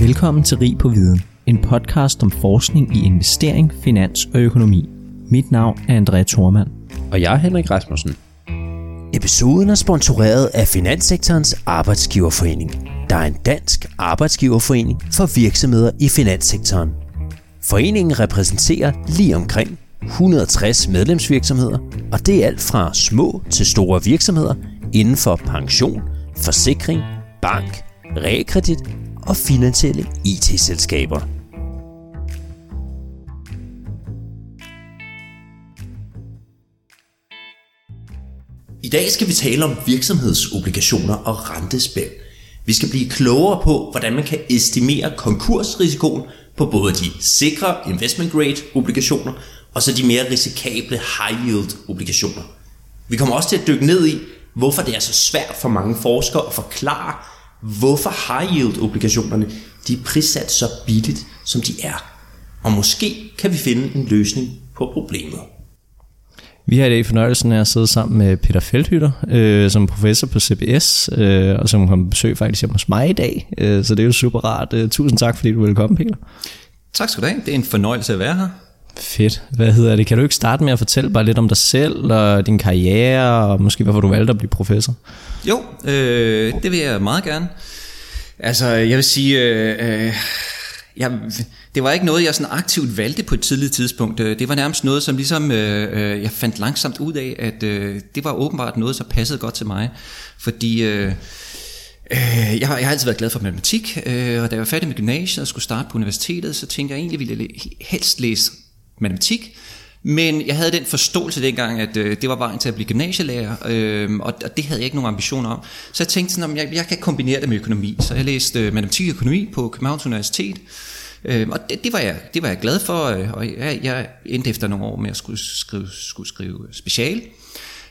Velkommen til Rig på Viden, en podcast om forskning i investering, finans og økonomi. Mit navn er Andrea Thormand. Og jeg er Henrik Rasmussen. Episoden er sponsoreret af Finanssektorens Arbejdsgiverforening, der er en dansk arbejdsgiverforening for virksomheder i finanssektoren. Foreningen repræsenterer lige omkring 160 medlemsvirksomheder, og det er alt fra små til store virksomheder inden for pension, forsikring, bank, realkredit og finansielle IT-selskaber. I dag skal vi tale om virksomhedsobligationer og rentespænd. Vi skal blive klogere på, hvordan man kan estimere konkursrisikoen på både de sikre investment grade obligationer og så de mere risikable high yield obligationer. Vi kommer også til at dykke ned i, hvorfor det er så svært for mange forskere at forklare, hvorfor high yield obligationerne de er prissat så billigt, som de er. Og måske kan vi finde en løsning på problemet. Vi har i dag fornøjelsen af at sidde sammen med Peter Feldhytter, øh, som professor på CBS, øh, og som kommer besøg faktisk hjemme hos mig i dag. Øh, så det er jo super rart. Øh, tusind tak, fordi du vil komme, Peter. Tak skal du have. Det er en fornøjelse at være her. Fedt. Hvad hedder det? Kan du ikke starte med at fortælle bare lidt om dig selv og din karriere, og måske hvorfor du valgte at blive professor? Jo, øh, det vil jeg meget gerne. Altså, jeg vil sige, øh, øh, jeg, det var ikke noget, jeg sådan aktivt valgte på et tidligt tidspunkt. Øh, det var nærmest noget, som ligesom øh, øh, jeg fandt langsomt ud af, at øh, det var åbenbart noget, som passede godt til mig. Fordi... Øh, Øh, jeg, har, jeg har altid været glad for matematik, øh, og da jeg var færdig med gymnasiet og skulle starte på universitetet, så tænkte jeg egentlig, ville jeg helst læse matematik, men jeg havde den forståelse dengang, at øh, det var vejen til at blive gymnasielærer, øh, og, og det havde jeg ikke nogen ambition om. Så jeg tænkte sådan, at jeg, jeg kan kombinere det med økonomi. Så jeg læste øh, matematik og økonomi på Københavns Universitet, øh, og det, det, var jeg, det var jeg glad for, øh, og jeg, jeg endte efter nogle år med at skulle skrive, skulle skrive special.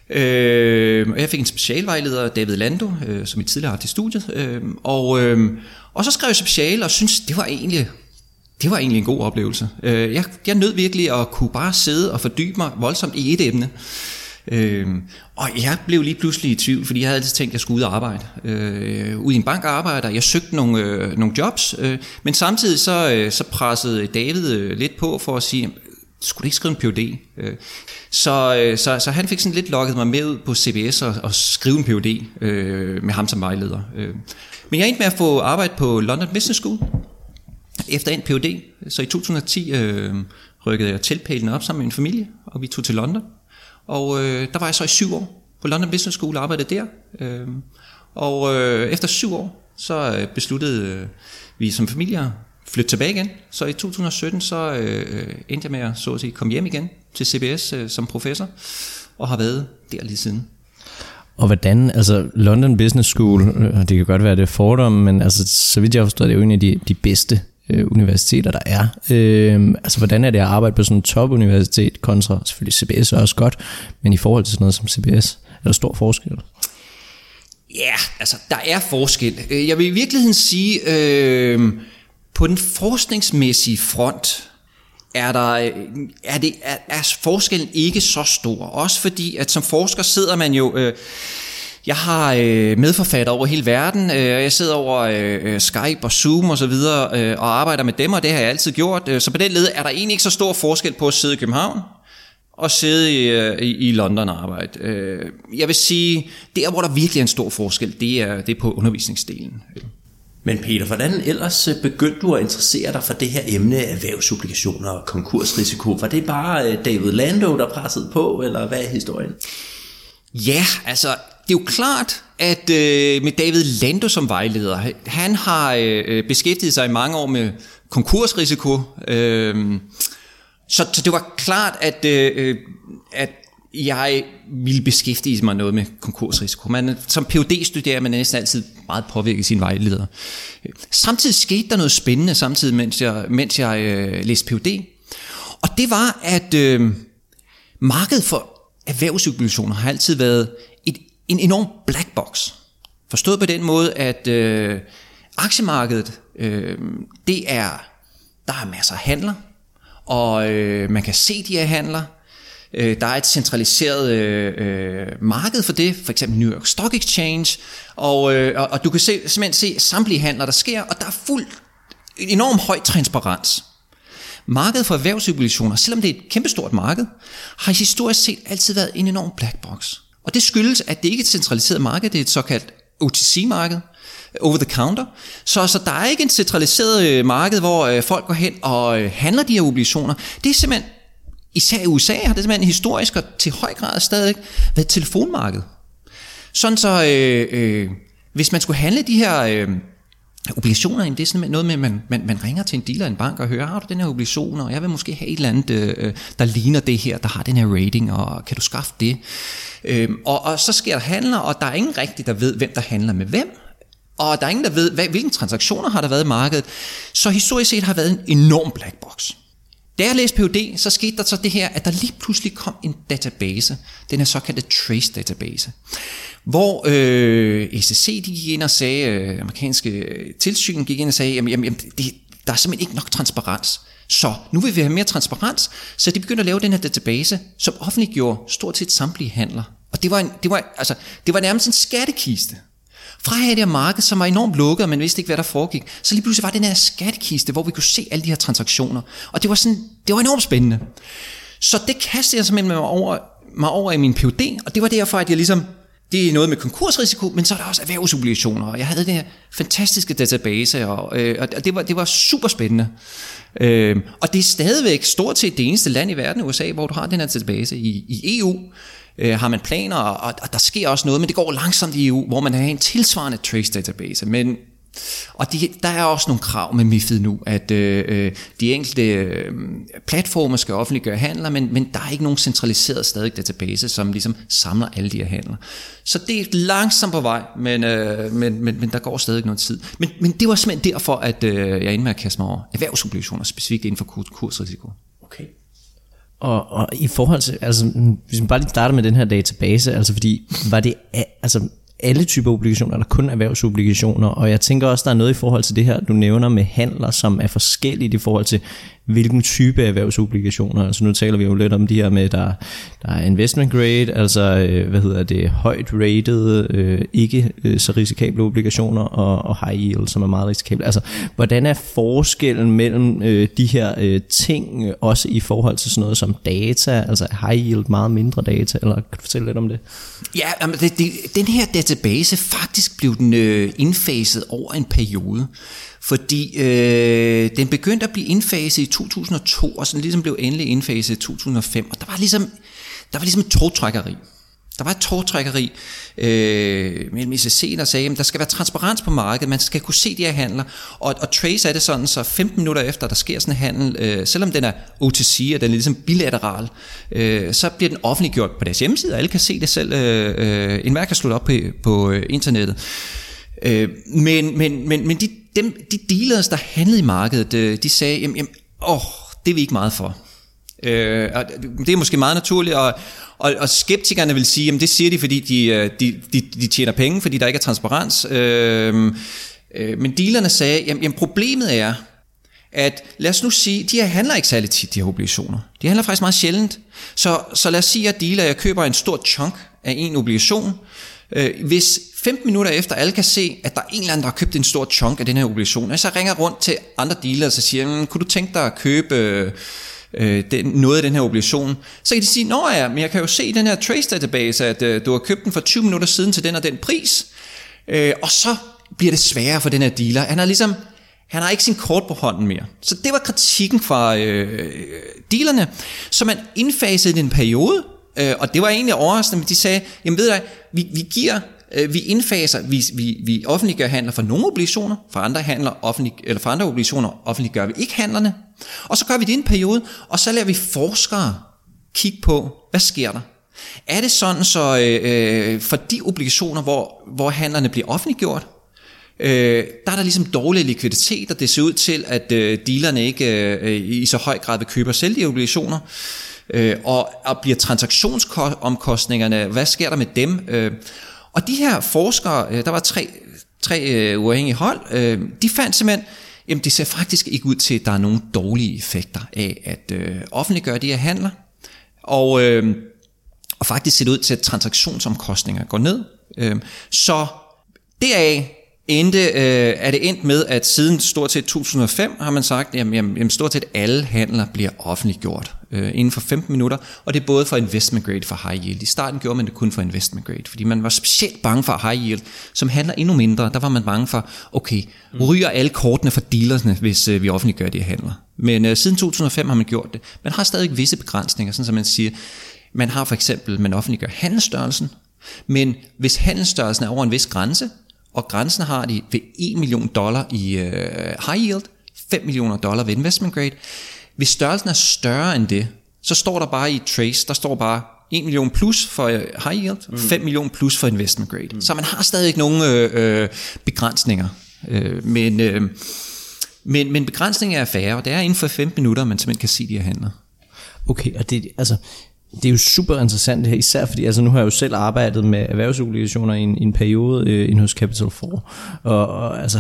Øh, og jeg fik en specialvejleder, David Lando, øh, som I tidligere har til studiet, øh, og, øh, og så skrev jeg special og synes det var egentlig det var egentlig en god oplevelse. Øh, jeg, jeg nød virkelig at kunne bare sidde og fordybe mig voldsomt i et emne. Øh, og jeg blev lige pludselig i tvivl, fordi jeg havde altid tænkt, at jeg skulle ud og arbejde. Øh, ud i en bank arbejder. Jeg søgte nogle, øh, nogle jobs, øh, men samtidig så, øh, så pressede David øh, lidt på for at sige, skulle du ikke skrive en PhD? Øh, så, øh, så, så han fik sådan lidt lukket mig med ud på CBS og, og skrive en PhD øh, med ham som vejleder. Øh. Men jeg endte med at få arbejde på London Business School, efter en PhD, så i 2010 øh, rykkede jeg teltpælen op sammen med min familie, og vi tog til London. Og øh, der var jeg så i syv år på London Business School og arbejdede der. Øh, og øh, efter syv år, så øh, besluttede øh, vi som familie at flytte tilbage igen. Så i 2017, så øh, øh, endte jeg med at, så at sige, komme hjem igen til CBS øh, som professor, og har været der lige siden. Og hvordan, altså London Business School, øh, det kan godt være det er fordom, men altså, så vidt jeg forstår, det er jo en af de, de bedste øh, universiteter, der er. Øh, altså, hvordan er det at arbejde på sådan en topuniversitet kontra selvfølgelig CBS er også godt, men i forhold til sådan noget som CBS, er der stor forskel? Ja, altså, der er forskel. Øh, jeg vil i virkeligheden sige, øh, på den forskningsmæssige front, er, der, øh, er, det, er, er forskellen ikke så stor. Også fordi, at som forsker sidder man jo... Øh, jeg har øh, medforfatter over hele verden, øh, jeg sidder over øh, øh, Skype og Zoom og så videre øh, og arbejder med dem, og det har jeg altid gjort. Øh, så på den led er der egentlig ikke så stor forskel på at sidde i København og sidde i, øh, i, i London og arbejde. Øh, jeg vil sige, der hvor der virkelig er en stor forskel, det er, det er på undervisningsdelen. Men Peter, hvordan ellers øh, begyndte du at interessere dig for det her emne erhvervsobligationer og konkursrisiko? Var det bare øh, David Lando, der pressede på, eller hvad er historien? Ja, altså det er jo klart, at øh, med David Lando som vejleder, han har øh, øh, beskæftiget sig i mange år med konkursrisiko. Øh, så, så det var klart, at, øh, øh at jeg ville beskæftige mig noget med konkursrisiko. Man, som phd studerer man næsten altid meget påvirket sin vejleder. Samtidig skete der noget spændende, samtidig mens jeg, mens jeg øh, læste Ph.D. Og det var, at øh, markedet for erhvervsobligationer har altid været en enorm black box. Forstået på den måde, at øh, aktiemarkedet, øh, det er, der er masser af handler, og øh, man kan se de her handler, Øh, der er et centraliseret øh, øh, marked for det, for eksempel New York Stock Exchange, og, øh, og, og du kan se, simpelthen se samtlige handler, der sker, og der er fuld en enorm høj transparens. Markedet for erhvervsobligationer, selvom det er et kæmpestort marked, har historisk set altid været en enorm black box. Og det skyldes, at det ikke er et centraliseret marked, det er et såkaldt OTC-marked, øh, over the counter. Så, så der er ikke en centraliseret øh, marked, hvor øh, folk går hen og øh, handler de her obligationer. Det er simpelthen, især i USA har det simpelthen historisk og til høj grad stadig været telefonmarked. Sådan så, øh, øh, hvis man skulle handle de her øh, obligationer, det er simpelthen noget med, at man, man, man ringer til en dealer i en bank og hører, har du den her obligation, og jeg vil måske have et eller andet, øh, øh der ligner det her, der har den her rating, og kan du skaffe det? Øh, og, og så sker der handler, og der er ingen rigtig, der ved, hvem der handler med hvem, og der er ingen, der ved, hvad, hvilke transaktioner har der været i markedet. Så historisk set har været en enorm black box. Da jeg læste PUD, så skete der så det her, at der lige pludselig kom en database, den her såkaldte trace database, hvor øh, SEC de gik ind og sagde, øh, amerikanske øh, tilsyn gik ind og sagde, jamen, jamen det, der er simpelthen ikke nok transparens. Så nu vil vi have mere transparens, så de begyndte at lave den her database, som offentliggjorde stort set samtlige handler. Og det var, en, det var, altså, det var nærmest en skattekiste. Fra at have det her marked, som var enormt lukket, og man vidste ikke, hvad der foregik, så lige pludselig var den her skattekiste, hvor vi kunne se alle de her transaktioner. Og det var, sådan, det var enormt spændende. Så det kastede jeg simpelthen mig over, mig over i min PhD, og det var derfor, at jeg ligesom, det er noget med konkursrisiko, men så er der også erhvervsobligationer, og jeg havde den her fantastiske database, og, øh, og det, var, det var super spændende. Øh, og det er stadigvæk stort set det eneste land i verden, USA, hvor du har den her database i, i EU, øh, har man planer, og, og der sker også noget, men det går langsomt i EU, hvor man har en tilsvarende trace database. Men og de, der er også nogle krav med MIFID nu, at øh, øh de enkelte øh, platformer skal offentliggøre handler, men, men der er ikke nogen centraliseret stadig database, som ligesom samler alle de her handler. Så det er langsomt på vej, men, øh, men, men, men der går stadig noget tid. Men, men det var simpelthen derfor, at øh, jeg endte med at kaste mig over erhvervsobligationer, specifikt inden for kursrisiko. Okay. Og, og i forhold til, altså hvis man bare lige starter med den her database, altså fordi, var det, altså alle typer obligationer, eller kun erhvervsobligationer, og jeg tænker også, der er noget i forhold til det her, du nævner med handler, som er forskelligt i forhold til, hvilken type erhvervsobligationer. Altså nu taler vi jo lidt om de her med, der, der er investment grade, altså øh, hvad hedder det, højt rated, øh, ikke øh, så risikable obligationer, og, og high yield, som er meget risikable. Altså hvordan er forskellen mellem øh, de her øh, ting, øh, også i forhold til sådan noget som data, altså high yield meget mindre data, eller kan du fortælle lidt om det? Ja, det, det, den her database, faktisk blev den øh, indfaset over en periode. Fordi øh, den begyndte at blive indfaset i 2002, og så ligesom blev endelig indfaset i 2005. Og der var ligesom, der var ligesom et togtrækkeri. Der var et togtrækkeri øh, mellem ICC, der sagde, at der skal være transparens på markedet, man skal kunne se de her handler. Og, og Trace er det sådan, så 15 minutter efter, der sker sådan en handel, øh, selvom den er OTC, og den er ligesom bilateral, øh, så bliver den offentliggjort på deres hjemmeside, og alle kan se det selv. Øh, øh, enhver kan slutte op på, på øh, internettet. Øh, men, men, men, men de, dem, de dealers, der handlede i markedet, øh, de sagde, jamen, jamen åh, det er vi ikke meget for. Øh, og det er måske meget naturligt, og, og, og skeptikerne vil sige, jamen det siger de, fordi de, øh, de, de, de tjener penge, fordi der ikke er transparens. Øh, øh, men dealerne sagde, jamen, jamen problemet er, at lad os nu sige, de her handler ikke særlig tit, de her obligationer. De handler faktisk meget sjældent. Så, så lad os sige, at jeg dealer, jeg køber en stor chunk af en obligation, Øh, hvis 15 minutter efter alle kan se, at der er en eller anden, der har købt en stor chunk af den her obligation, så ringer rundt til andre dealere og siger, hmm, kunne du tænke dig at købe øh, øh, den, noget af den her obligation, så kan de sige, nå ja, men jeg kan jo se i den her trace database, at øh, du har købt den for 20 minutter siden til den og den pris, øh, og så bliver det sværere for den her dealer. Han har ligesom, han har ikke sin kort på hånden mere. Så det var kritikken fra øh, øh dealerne, så man indfasede i en periode, Øh, og det var egentlig overraskende, men de sagde, jamen ved du vi, vi giver øh, vi indfaser, vi, vi, vi offentliggør handler for nogle obligationer, for andre, handler offentlig, eller for andre obligationer offentliggør vi ikke handlerne. Og så gør vi det i en periode, og så lader vi forskere kigge på, hvad sker der? Er det sådan, så øh, øh, for de obligationer, hvor, hvor handlerne bliver offentliggjort, øh, der er der ligesom dårlig likviditet, og det ser ud til, at øh, dealerne ikke øh, øh i så høj grad vil købe og sælge de obligationer. Øh, Øh, og, og bliver transaktionsomkostningerne, hvad sker der med dem? Øh, og de her forskere, øh, der var tre, tre øh, uafhængige hold, øh, de fandt simpelthen, jamen det ser faktisk ikke ud til, at der er nogen dårlige effekter af at øh, offentliggøre de her handler. Og, øh, og faktisk ser det ud til, at transaktionsomkostninger går ned. Øh, så deraf endte, øh, er det endt med, at siden stort set 2005 har man sagt, at jamen, jamen, stort set alle handler bliver offentliggjort øh, inden for 15 minutter, og det er både for investment grade for high yield. I starten gjorde man det kun for investment grade, fordi man var specielt bange for high yield, som handler endnu mindre. Der var man bange for, okay, ryger alle kortene for dealersne, hvis øh, vi offentliggør de handler. Men øh, siden 2005 har man gjort det. Man har stadig visse begrænsninger, sådan som man siger, man har for eksempel, man offentliggør handelsstørrelsen, men hvis handelsstørrelsen er over en vis grænse, og grænsen har de ved 1 million dollar i øh, high yield, 5 millioner dollar ved investment grade. Hvis størrelsen er større end det, så står der bare i trace, der står bare 1 million plus for øh, high yield, mm. 5 million plus for investment grade. Mm. Så man har stadig ikke nogen øh, øh, begrænsninger. Øh, men, øh, men, men begrænsninger er færre, og det er inden for 15 minutter, man simpelthen kan se de her handler. Okay, og det, altså, det er jo super interessant det her, især fordi altså nu har jeg jo selv arbejdet med erhvervsobligationer i en, i en periode øh, inde hos Capital 4, og, og altså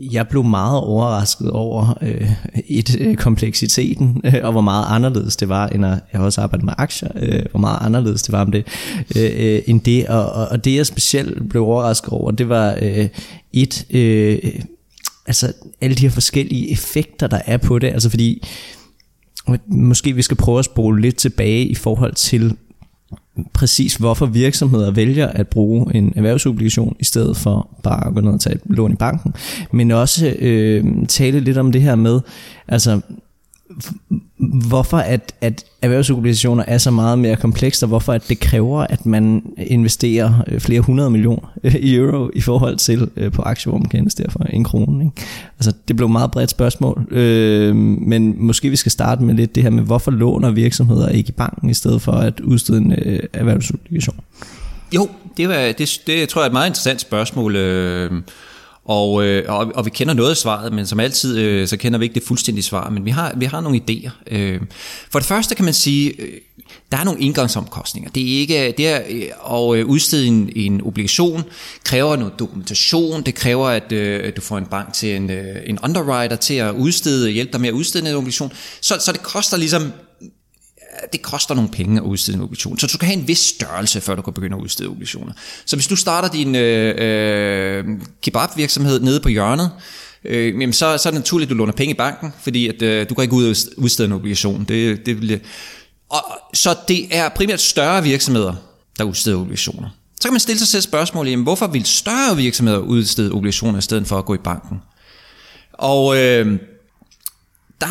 jeg blev meget overrasket over øh, et øh, kompleksiteten, øh, og hvor meget anderledes det var, end at jeg også arbejdet med aktier, øh, hvor meget anderledes det var om det, øh, øh, end det, og, og, og det jeg specielt blev overrasket over, det var øh, et, øh, altså alle de her forskellige effekter, der er på det, altså fordi, måske vi skal prøve at spole lidt tilbage i forhold til præcis hvorfor virksomheder vælger at bruge en erhvervsobligation i stedet for bare at gå ned og tage et lån i banken. Men også øh, tale lidt om det her med, altså hvorfor at, at erhvervsobligationer er så meget mere komplekst, og hvorfor at det kræver, at man investerer øh, flere hundrede millioner øh, i euro i forhold til øh, på aktier, hvor man kan investere for en krone. Ikke? Altså, det blev et meget bredt spørgsmål, øh, men måske vi skal starte med lidt det her med, hvorfor låner virksomheder ikke i banken, i stedet for at udstede en øh, erhvervsobligation? Jo, det, var, det, det tror jeg er et meget interessant spørgsmål. Øh og, øh, og, og vi kender noget af svaret, men som altid, øh, så kender vi ikke det fuldstændige svar, men vi har, vi har nogle idéer. Øh, for det første kan man sige, øh, der er nogle indgangsomkostninger. Det er ikke det er, øh, at øh, udstede en, en obligation kræver noget dokumentation. Det kræver, at øh, du får en bank til en, øh, en underwriter til at udstede, hjælpe dig med at udstede en obligation. Så, så det koster ligesom det koster nogle penge at udstede en obligation. Så du skal have en vis størrelse, før du kan begynde at udstede obligationer. Så hvis du starter din øh, øh, kebabvirksomhed nede på hjørnet, øh, jamen så, så er det naturligt, at du låner penge i banken, fordi at, øh, du kan ikke ud og udstede en obligation. Det, det vil, og, så det er primært større virksomheder, der udsteder obligationer. Så kan man stille sig selv spørgsmålet, jamen, hvorfor vil større virksomheder udstede obligationer i stedet for at gå i banken? Og øh, der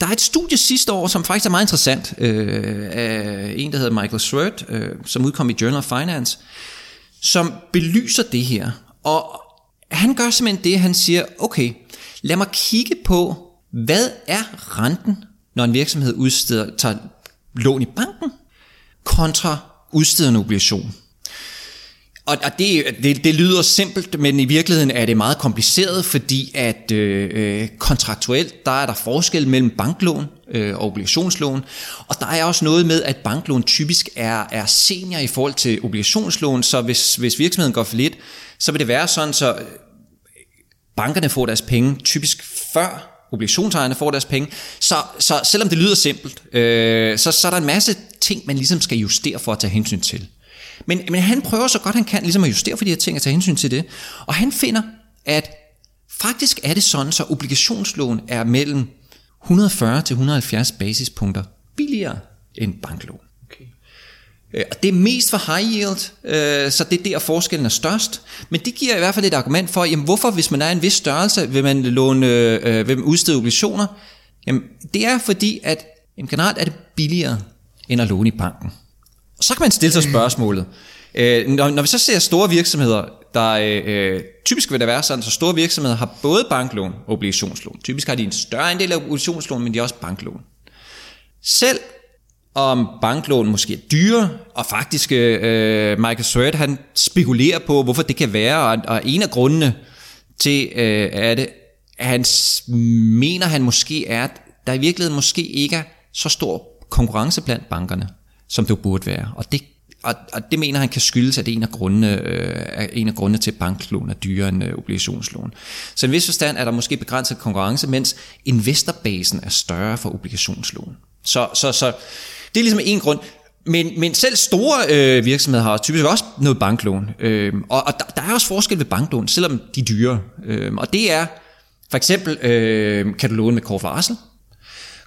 der er et studie sidste år, som faktisk er meget interessant, øh, af en, der hedder Michael Swert, øh, som udkom i Journal of Finance, som belyser det her. Og han gør simpelthen det, han siger, okay, lad mig kigge på, hvad er renten, når en virksomhed udsteder, tager lån i banken, kontra udsteder en obligation. Og, og det, det, det lyder simpelt, men i virkeligheden er det meget kompliceret, fordi at øh, øh, kontraktuelt, der er der forskel mellem banklån øh, og obligationslån, og der er også noget med, at banklån typisk er, er senior i forhold til obligationslån, så hvis, hvis virksomheden går for lidt, så vil det være sådan, så øh, bankerne får deres penge typisk før obligationsejerne får deres penge. Så, så selvom det lyder simpelt, øh, så, så er der en masse ting, man ligesom skal justere for at tage hensyn til. Men, men han prøver så godt han kan ligesom at justere for de her ting og tage hensyn til det. Og han finder, at faktisk er det sådan, så obligationslån er mellem 140 til 170 basispunkter billigere end banklån. Øh, og det er mest for high yield, øh, så det er der forskellen er størst. Men det giver i hvert fald et argument for, jamen hvorfor hvis man er en vis størrelse, vil man, låne, øh, vil man udstede obligationer? Jamen det er fordi, at jamen, generelt er det billigere end at låne i banken. Så kan man stille sig spørgsmålet. Øh, når, når vi så ser store virksomheder, der øh, øh, typisk vil det være sådan, så store virksomheder har både banklån og obligationslån. Typisk har de en større andel af obligationslån, men de har også banklån. Selv om banklån måske er dyre, og faktisk øh, Michael Swert, han spekulerer på, hvorfor det kan være, og, og en af grundene til, øh, er det, at han mener han måske er, at der i virkeligheden måske ikke er så stor konkurrence blandt bankerne som det burde være. Og det, og, og det mener han kan skyldes, at det er en af grundene, øh, er en af grundene til, at banklån er dyrere end øh, obligationslån. Så i en vis forstand er der måske begrænset konkurrence, mens investorbasen er større for obligationslån. Så, så, så det er ligesom en grund. men, men selv store øh, virksomheder har typisk også noget banklån. Øh, og og der, der er også forskel ved banklån, selvom de er dyre. Øh, og det er, for eksempel, øh, kan du låne med kort varsel.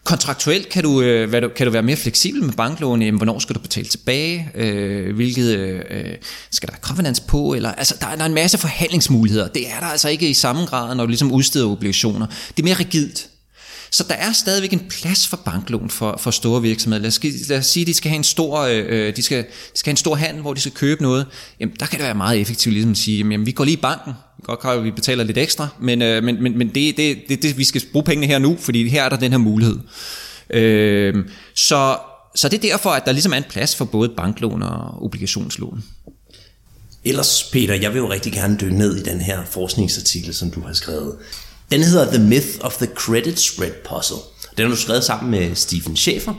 Kontraktuelt kan du, øh, kan du være mere fleksibel med banklån. Jamen, hvornår skal du betale tilbage? Øh, hvilket øh, skal der covenants på? Eller, altså, der, er, der er en masse forhandlingsmuligheder. Det er der altså ikke i samme grad, når du ligesom udsteder obligationer. Det er mere rigidt. Så der er stadigvæk en plads for banklån for, for store virksomheder. Lad os, lad os sige, at de skal have en stor, øh, øh, de skal, de skal have en stor handel, hvor de skal købe noget. Jamen, der kan det være meget effektivt ligesom at sige, jamen, vi går lige i banken. Godt kan vi betaler lidt ekstra, men, øh, men, men, men det, det, det, det, vi skal bruge pengene her nu, fordi her er der den her mulighed. Øh, så, så det er derfor, at der ligesom er en plads for både banklån og obligationslån. Ellers, Peter, jeg vil jo rigtig gerne dykke ned i den her forskningsartikel, som du har skrevet. Den hedder The Myth of the Credit Spread Puzzle. Den har du skrevet sammen med Stephen Schaefer.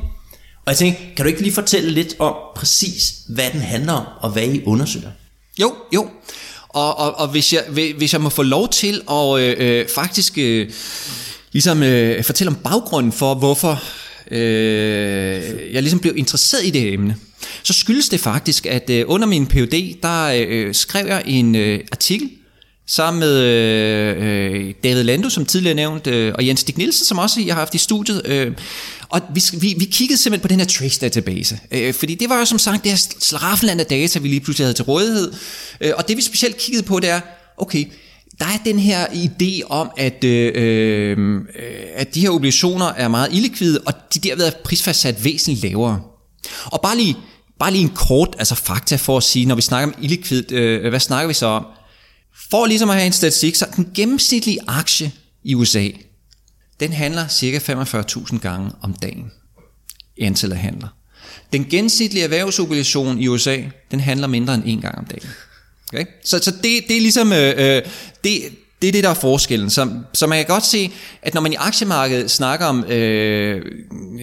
Og jeg tænkte, kan du ikke lige fortælle lidt om præcis, hvad den handler om, og hvad I undersøger? Jo, jo. Og, og, og hvis, jeg, hvis jeg må få lov til at øh, øh, faktisk øh, ligesom øh, fortælle om baggrunden for, hvorfor øh, jeg ligesom blev interesseret i det her emne, så skyldes det faktisk, at øh, under min PhD, der øh, skrev jeg en øh, artikel sammen med øh, øh, David Lando, som tidligere nævnt, øh, og Jens Stig Nielsen, som også jeg har haft i studiet. Øh, og vi, vi, vi kiggede simpelthen på den her trace database, øh, fordi det var jo som sagt det her slaraffenland af data, vi lige pludselig havde til rådighed. Øh, og det vi specielt kiggede på, det er, okay, der er den her idé om, at, øh, øh, øh, at de her obligationer er meget illikvide, og de derved er prisfastsat væsentligt lavere. Og bare lige, bare lige en kort altså fakta for at sige, når vi snakker om illikvid, øh, hvad snakker vi så om? For ligesom at have en statistik, så den gennemsnitlige aktie i USA, den handler cirka 45.000 gange om dagen i antallet af handler. Den gennemsnitlige erhvervsobligation i USA, den handler mindre end en gang om dagen. Okay? Så, så det, det er ligesom, øh, øh, det, det er det, der er forskellen. Så, så man kan godt se, at når man i aktiemarkedet snakker om, øh,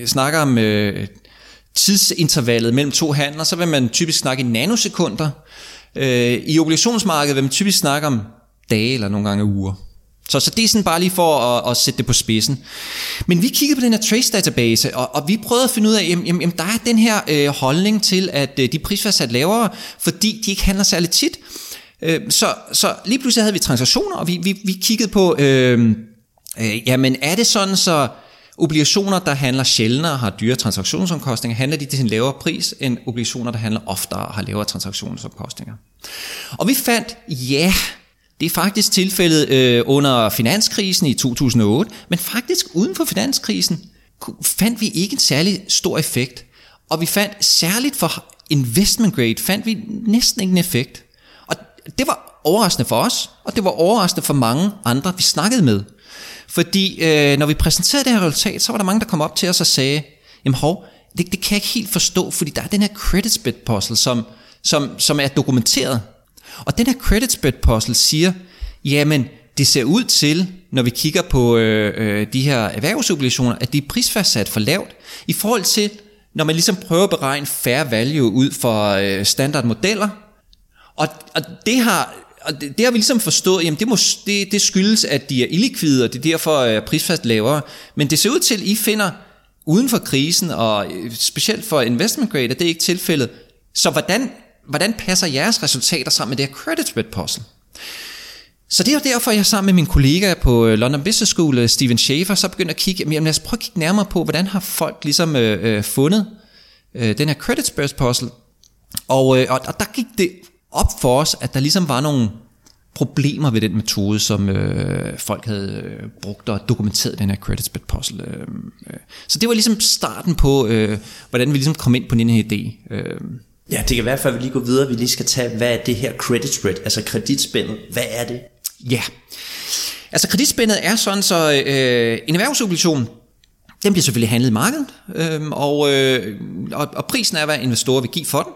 snakker om øh, tidsintervallet mellem to handler, så vil man typisk snakke i nanosekunder, Øh, I obligationsmarkedet vil man typisk snakke om dage eller nogle gange uger. Så, så det er sådan bare lige for at, at sætte det på spidsen. Men vi kiggede på den her trace database, og, og vi prøvede at finde ud af, jamen, jamen der er den her øh, holdning til, at øh, de sat lavere, fordi de ikke handler særlig tit. Øh, så, så lige pludselig havde vi transaktioner, og vi, vi, vi kiggede på, øh, øh, jamen er det sådan så Obligationer, der handler sjældnere og har dyre transaktionsomkostninger, handler de til en lavere pris, end obligationer, der handler oftere og har lavere transaktionsomkostninger. Og vi fandt, ja, det er faktisk tilfældet øh, under finanskrisen i 2008, men faktisk uden for finanskrisen fandt vi ikke en særlig stor effekt. Og vi fandt særligt for investment grade, fandt vi næsten ingen effekt. Og det var overraskende for os, og det var overraskende for mange andre, vi snakkede med. Fordi øh, når vi præsenterede det her resultat, så var der mange, der kom op til os og sagde, jamen hov, det, det kan jeg ikke helt forstå, fordi der er den her credit spread puzzle, som, som, som er dokumenteret. Og den her credit spread puzzle siger, jamen det ser ud til, når vi kigger på øh, øh, de her erhvervsobligationer, at de er prisfastsat for lavt i forhold til, når man ligesom prøver at beregne fair value ud for øh, standardmodeller. Og, og det har og det, det har vi ligesom forstået, jamen det, må, det, det skyldes, at de er illikvide, og det er derfor øh, er prisfast lavere. Men det ser ud til, at I finder uden for krisen, og øh, specielt for investment grade, at det er ikke tilfældet. Så hvordan, hvordan passer jeres resultater sammen med det her credit spread puzzle? Så det er derfor, jeg sammen med min kollega på øh, London Business School, Steven Schaefer, så begyndte at kigge, jamen lad os prøve at kigge nærmere på, hvordan har folk ligesom øh, fundet øh, den her credit spread puzzle. Og, øh, og, og der gik det op for os, at der ligesom var nogle problemer ved den metode, som øh, folk havde øh, brugt og dokumenteret den her credit spread puzzle. Øh, øh. Så det var ligesom starten på, øh, hvordan vi ligesom kom ind på den her idé. Øh. Ja, det kan være, før vi lige går videre, vi lige skal tage, hvad er det her credit spread, altså kreditspændet, hvad er det? Ja, altså kreditspændet er sådan, så øh, en erhvervsobligation, den bliver selvfølgelig handlet i markedet, øh, og, øh, og, og prisen er, hvad investorer vil give for den.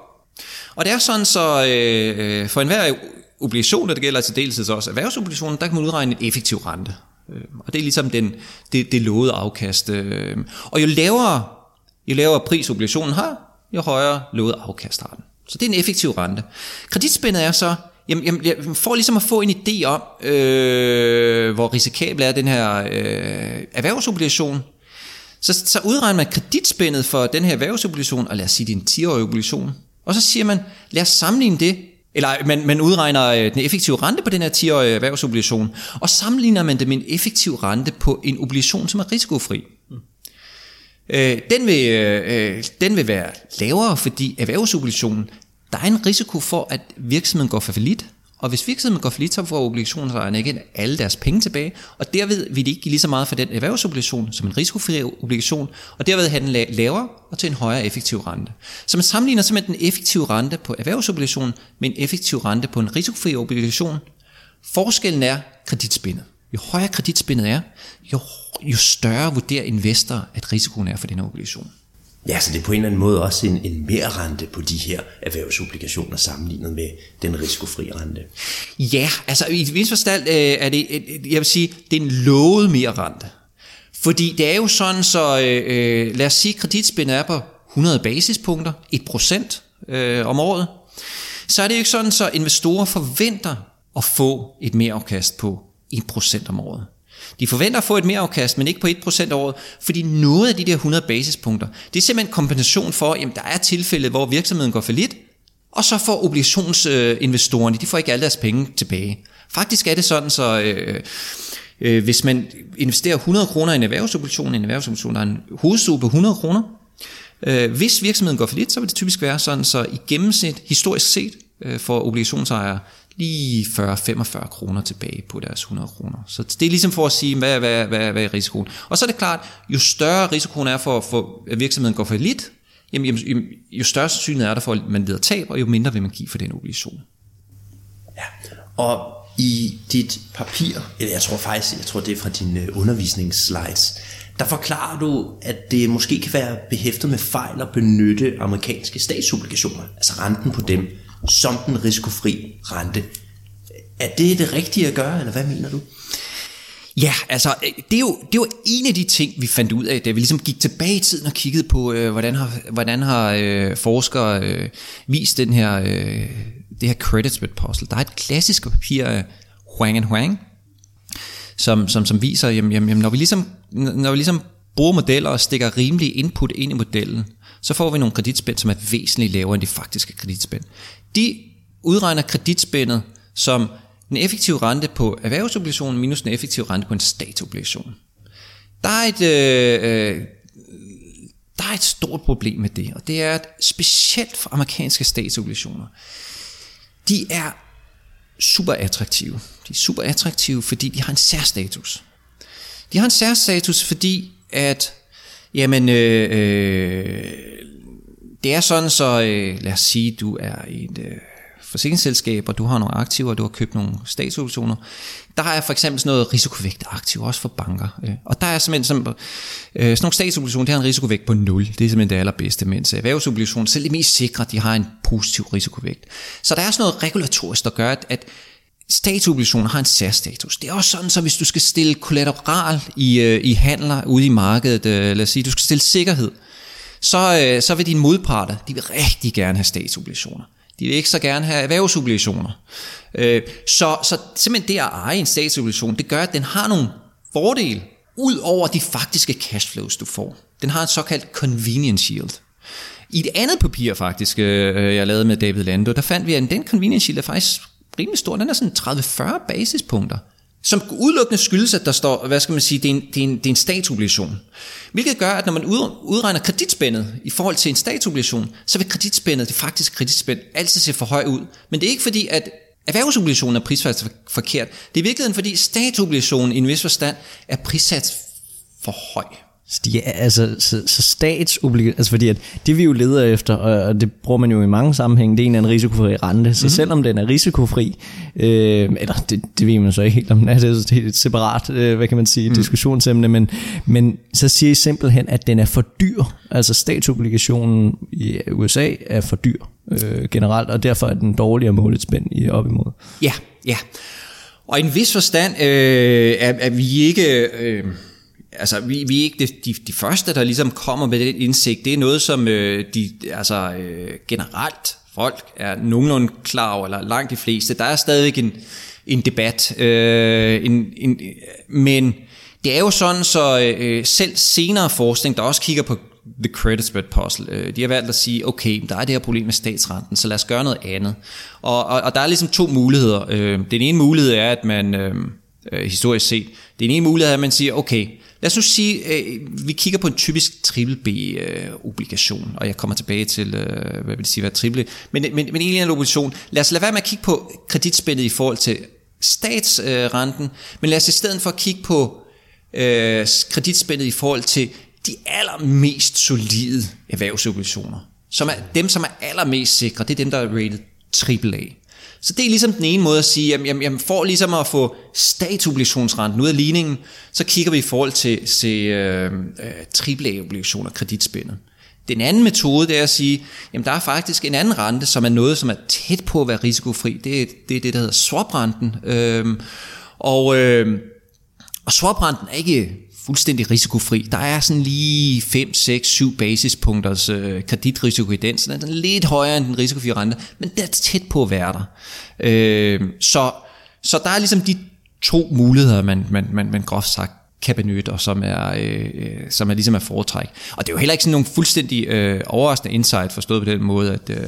Og det er sådan, så øh, for enhver obligation, og det gælder til dels også erhvervsobligationer, der kan man udregne en effektiv rente. Øh, og det er ligesom den, det, det lovede afkast. Øh. Og jo lavere, jo lavere pris obligationen har, jo højere lovede afkast har den. Så det er en effektiv rente. Kreditspændet er så, jamen, jamen, jeg får ligesom at få en idé om, øh, hvor risikabel er den her øh, erhvervsobligation, Så, så udregner man kreditspændet for den her erhvervsobligation, og lad os sige, det er en 10-årig obligation. Og så siger man, lad os sammenligne det, eller man, man udregner øh, den effektive rente på den her 10-årige erhvervsobligation, og sammenligner man det med en effektiv rente på en obligation, som er risikofri. Mm. Øh, den, vil, øh, øh den vil være lavere, fordi erhvervsobligationen, der er en risiko for, at virksomheden går for lidt, og hvis virksomheden går for obligationsejerne ikke alle deres penge tilbage, og derved vil de ikke give lige så meget for den erhvervsobligation som en risikofri obligation, og derved have den lavere og til en højere effektiv rente. Så man sammenligner simpelthen den effektive rente på erhvervsobligationen med en effektiv rente på en risikofri obligation. Forskellen er kreditspændet. Jo højere kreditspændet er, jo, jo større vurderer investorer, at risikoen er for den obligation. Ja, så det er på en eller anden måde også en, en mere rente på de her erhvervsobligationer sammenlignet med den risikofri rente. Ja, altså i vis forstand øh, er det, øh, øh, jeg vil sige, det er en lovet mere rente. Fordi det er jo sådan, så øh, øh lad os sige, at kreditspændet er på 100 basispunkter, 1% øh, om året. Så er det jo ikke sådan, så investorer forventer at få et mere afkast på 1% om året. De forventer at få et mere afkast, men ikke på 1% året, fordi noget af de der 100 basispunkter, det er simpelthen kompensation for, at der er tilfælde, hvor virksomheden går for lidt, og så får obligationsinvestorerne, de får ikke alle deres penge tilbage. Faktisk er det sådan, så øh, øh, hvis man investerer 100 kroner i en erhvervsobligation, en erhvervsobligation har en hovedstue på 100 kroner, øh, hvis virksomheden går for lidt, så vil det typisk være sådan, så i gennemsnit, historisk set, øh, for obligationsejere lige 40-45 kroner tilbage på deres 100 kroner. Så det er ligesom for at sige, hvad, hvad, hvad, hvad er risikoen. Og så er det klart, jo større risikoen er for, for at virksomheden går for lidt, jamen, jamen, jo større sandsynlighed er der for, at man lider tab, og jo mindre vil man give for den obligation. Ja, og i dit papir, eller jeg tror faktisk, jeg tror det er fra dine øh, undervisningsslides, der forklarer du, at det måske kan være behæftet med fejl at benytte amerikanske statsobligationer, altså renten på dem, som den risikofri rente. Er det det rigtige at gøre, eller hvad mener du? Ja, altså det er, jo, det er jo en af de ting, vi fandt ud af, da vi ligesom gik tilbage i tiden og kiggede på, øh, hvordan har, hvordan har øh, forskere øh, vist den her, øh, det her credit spread puzzle. Der er et klassisk papir af Huang and Huang, som, som, som viser, jamen, jamen, når, vi ligesom, når vi ligesom bruger modeller og stikker rimelig input ind i modellen, så får vi nogle kreditspænd, som er væsentligt lavere end de faktiske kreditspænd. De udregner kreditspændet som den effektive rente på erhvervsobligationen minus den effektive rente på en statsobligation. Der er et, øh, øh, der er et stort problem med det, og det er, at specielt for amerikanske statsobligationer, de er super attraktive. De er super attraktive, fordi de har en særstatus. De har en særstatus, fordi at jamen, øh, øh, det er sådan, så øh, lad os sige, du er et øh, forsikringsselskab, og du har nogle aktiver, og du har købt nogle statsobligationer. Der er for eksempel sådan noget risikovægt aktiv, også for banker. Øh. Og der er simpelthen sådan, øh, sådan nogle statsobligationer, der har en risikovægt på 0. Det er simpelthen det allerbedste, mens erhvervsobligationer, selv de mest sikre, de har en positiv risikovægt. Så der er sådan noget regulatorisk, der gør, at, at statsobligationer har en særstatus. Det er også sådan, så hvis du skal stille kollateral i, øh, i handler ude i markedet, øh, lad os sige, du skal stille sikkerhed, så, øh, så vil dine modparter, de vil rigtig gerne have statsobligationer. De vil ikke så gerne have erhvervsobligationer. Øh, så, så simpelthen det at eje en statsobligation, det gør, at den har nogle fordele, ud over de faktiske cashflows, du får. Den har en såkaldt convenience yield. I et andet papir faktisk, øh, jeg lavede med David Lando, der fandt vi, at den convenience yield er faktisk rimelig stor. Den er sådan 30-40 basispunkter som udelukkende skyldes, at der står, hvad skal man sige, det er en, det er en, det er en statsobligation. Hvilket gør, at når man udregner kreditspændet i forhold til en statsobligation, så vil kreditspændet, det faktiske kreditspænd, altid se for højt ud. Men det er ikke fordi, at erhvervsobligationen er prissat forkert. Det er i virkeligheden, fordi statsobligationen i en vis forstand er prissat for høj. Er, altså, så, så statsobligationer, altså fordi at det vi jo leder efter, og det bruger man jo i mange sammenhænge, det er en en risikofri rente. Så mm-hmm. selvom den er risikofri, øh, eller det, det ved man så ikke helt om, det er et separat, øh, hvad kan man sige, mm. diskussionsemne, men, men så siger I simpelthen, at den er for dyr. Altså statsobligationen i USA er for dyr øh, generelt, og derfor er den dårligere målet spænd i op imod. Ja, ja. Og i en vis forstand øh, er, er vi ikke... Øh altså, vi, vi er ikke de, de, de første, der ligesom kommer med den indsigt. Det er noget, som øh, de, altså, øh, generelt folk er nogenlunde klar over, eller langt de fleste. Der er stadigvæk en, en debat, øh, en, en, men det er jo sådan, så øh, selv senere forskning, der også kigger på the credit spread puzzle, øh, de har valgt at sige, okay, der er det her problem med statsrenten, så lad os gøre noget andet. Og, og, og der er ligesom to muligheder. Øh, den ene mulighed er, at man øh, øh historisk set, den ene mulighed er, at man siger, okay, Lad os nu sige, øh, vi kigger på en typisk triple B-obligation, øh, og jeg kommer tilbage til, øh, hvad vil det sige, hvad triple, men, men, men egentlig en obligation. Lad os lade være med at kigge på kreditspændet i forhold til statsrenten, men lad os i stedet for kigge på øh, kreditspændet i forhold til de allermest solide erhvervsobligationer. Som er, dem, som er allermest sikre, det er dem, der er rated AAA. Så det er ligesom den ene måde at sige, jamen, jamen, jamen for ligesom at få statsobligationsrenten ud af ligningen, så kigger vi i forhold til, til øh, øh AAA-obligationer, kreditspændet. Den anden metode, det er at sige, jamen der er faktisk en anden rente, som er noget, som er tæt på at være risikofri. Det er det, er det der hedder swaprenten. Øhm, og, øh, og swaprenten er ikke fuldstændig risikofri. Der er sådan lige 5, 6, 7 basispunkters øh, kreditrisiko i den, så den er lidt højere end den risikofri rente, men det er tæt på at være der. Øh, så, så der er ligesom de to muligheder, man, man, man, man groft sagt kan benytte, og som er, øh, øh som er ligesom er foretræk. Og det er jo heller ikke sådan nogle fuldstændig øh, overraskende insight, forstået på den måde, at øh,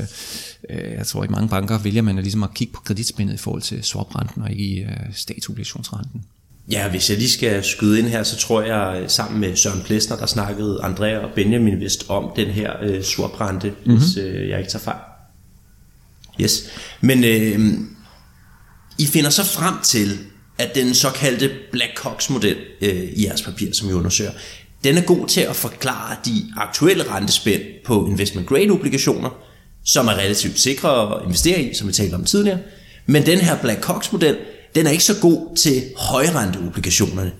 øh jeg tror, i mange banker vælger man at, ligesom at kigge på kreditspændet i forhold til swaprenten og ikke i øh, statsobligationsrenten. Ja, hvis jeg lige skal skyde ind her, så tror jeg øh, sammen med Søren Plesner, der snakkede Andrea og Benjamin vist om den her øh, swaprente, mm-hmm. hvis øh, jeg ikke tager fejl. Yes. Men øh, I finder så frem til, at den såkaldte Black Cox-model øh, i jeres papir, som I undersøger, den er god til at forklare de aktuelle rentespænd på investment grade obligationer, som er relativt sikre at investere i, som vi talte om tidligere. Men den her Black Cox-model, den er ikke så god til højrenteobligationerne.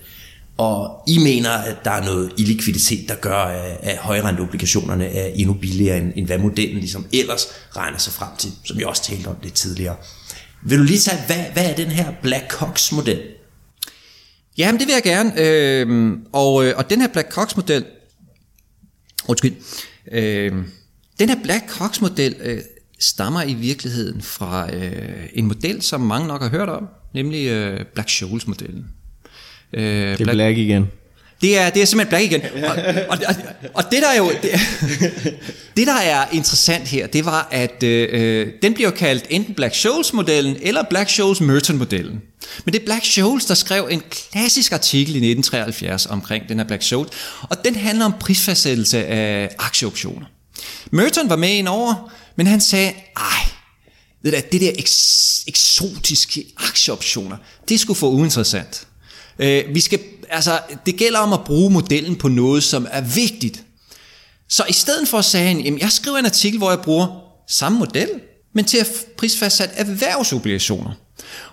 Og I mener, at der er noget illikviditet, der gør, at højrenteobligationerne er endnu billigere, end, hvad modellen ligesom ellers regner sig frem til, som jeg også talte om lidt tidligere. Vil du lige sige, hvad, hvad er den her Black Cox-model? Jamen, det vil jeg gerne. Øhm, øh, og, og den her Black Cox-model, undskyld, øh, den her Black Cox-model øh, stammer i virkeligheden fra øh, en model, som mange nok har hørt om, nemlig øh, Black Scholes-modellen. Øh, det er Black, Black igen. Det er, det er simpelthen Black igen. Og, og, og, og det der er jo det, det der er interessant her, det var at øh, øh den bliver kaldt enten Black Scholes modellen eller Black Scholes Merton modellen. Men det er Black Scholes der skrev en klassisk artikel i 1973 omkring den her Black Scholes, og den handler om prisfastsættelse af aktieoptioner. Merton var med ind over, men han sagde, ej, det der, det der eks, eksotiske aktieoptioner, det skulle få uinteressant. Øh, vi skal, altså, det gælder om at bruge modellen på noget, som er vigtigt. Så i stedet for at sige, jamen, jeg skriver en artikel, hvor jeg bruger samme model, men til at prisfastsat erhvervsobligationer.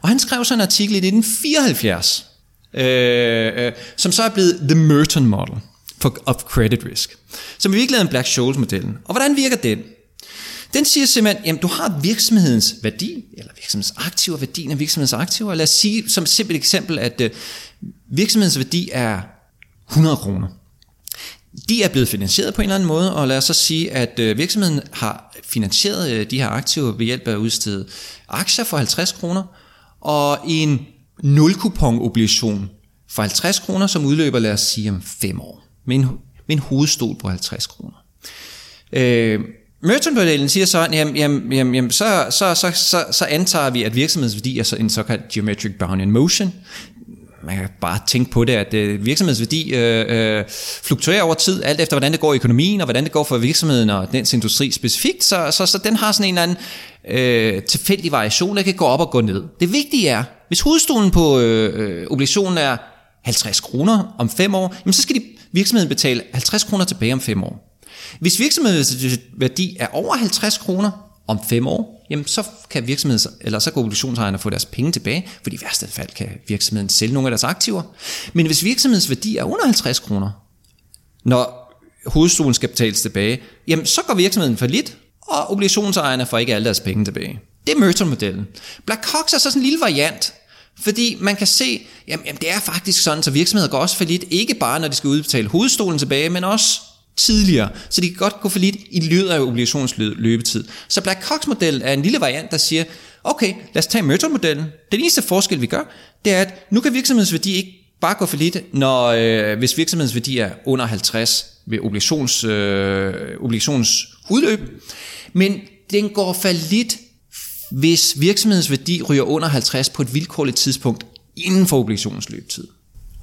Og han skrev så en artikel i 1974, øh, øh, som så er blevet The Merton Model for, of Credit Risk, som i virkeligheden er Black Scholes-modellen. Og hvordan virker den? Den siger simpelthen, jamen du har virksomhedens værdi, eller virksomhedens aktiver, værdien af virksomhedens aktiver. Lad os sige som et simpelt eksempel, at øh, virksomhedens værdi er 100 kroner. De er blevet finansieret på en eller anden måde, og lad os så sige, at øh, virksomheden har finansieret øh, de her aktiver ved hjælp af at udstede aktier for 50 kroner, og en nulkupon obligation for 50 kroner, som udløber, lad os sige, om 5 år, med en, med en hovedstol på 50 kroner. Øh, Merton-modellen siger så, jamen, jamen, jamen, jamen så, så, så, så, så antager vi, at virksomhedsværdi er så en såkaldt geometric Brownian motion. Man kan bare tænke på det, at øh, virksomhedsværdi øh, øh, fluktuerer over tid, alt efter hvordan det går i økonomien, og hvordan det går for virksomheden og dens industri specifikt. Så, så, så den har sådan en eller anden øh, tilfældig variation, der kan gå op og gå ned. Det vigtige er, hvis hovedstolen på øh, øh obligationen er 50 kroner om 5 år, jamen så skal de virksomheden betale 50 kroner tilbage om 5 år. Hvis virksomhedens værdi er over 50 kroner om 5 år, jamen så kan virksomheden, eller så kan obligationsejerne få deres penge tilbage, for i værste fald kan virksomheden sælge nogle af deres aktiver. Men hvis virksomhedens værdi er under 50 kroner, når hovedstolen skal betales tilbage, jamen så går virksomheden for lidt, og obligationsejerne får ikke alle deres penge tilbage. Det er Merton-modellen. Black Cox er så sådan en lille variant, fordi man kan se, jamen, jamen det er faktisk sådan, så virksomheder går også for lidt, ikke bare når de skal udbetale hovedstolen tilbage, men også tidligere, så de kan godt gå for lidt i løbet af obligationsløbetid. Så Black Cox-modellen er en lille variant, der siger, okay, lad os tage Merton-modellen. Den eneste forskel, vi gør, det er, at nu kan virksomhedsværdi ikke bare gå for lidt, når, øh, hvis virksomhedens værdi er under 50 ved obligations, øh, obligationsudløb. Men den går for lidt, hvis virksomhedens værdi ryger under 50 på et vilkårligt tidspunkt inden for obligationsløbetid.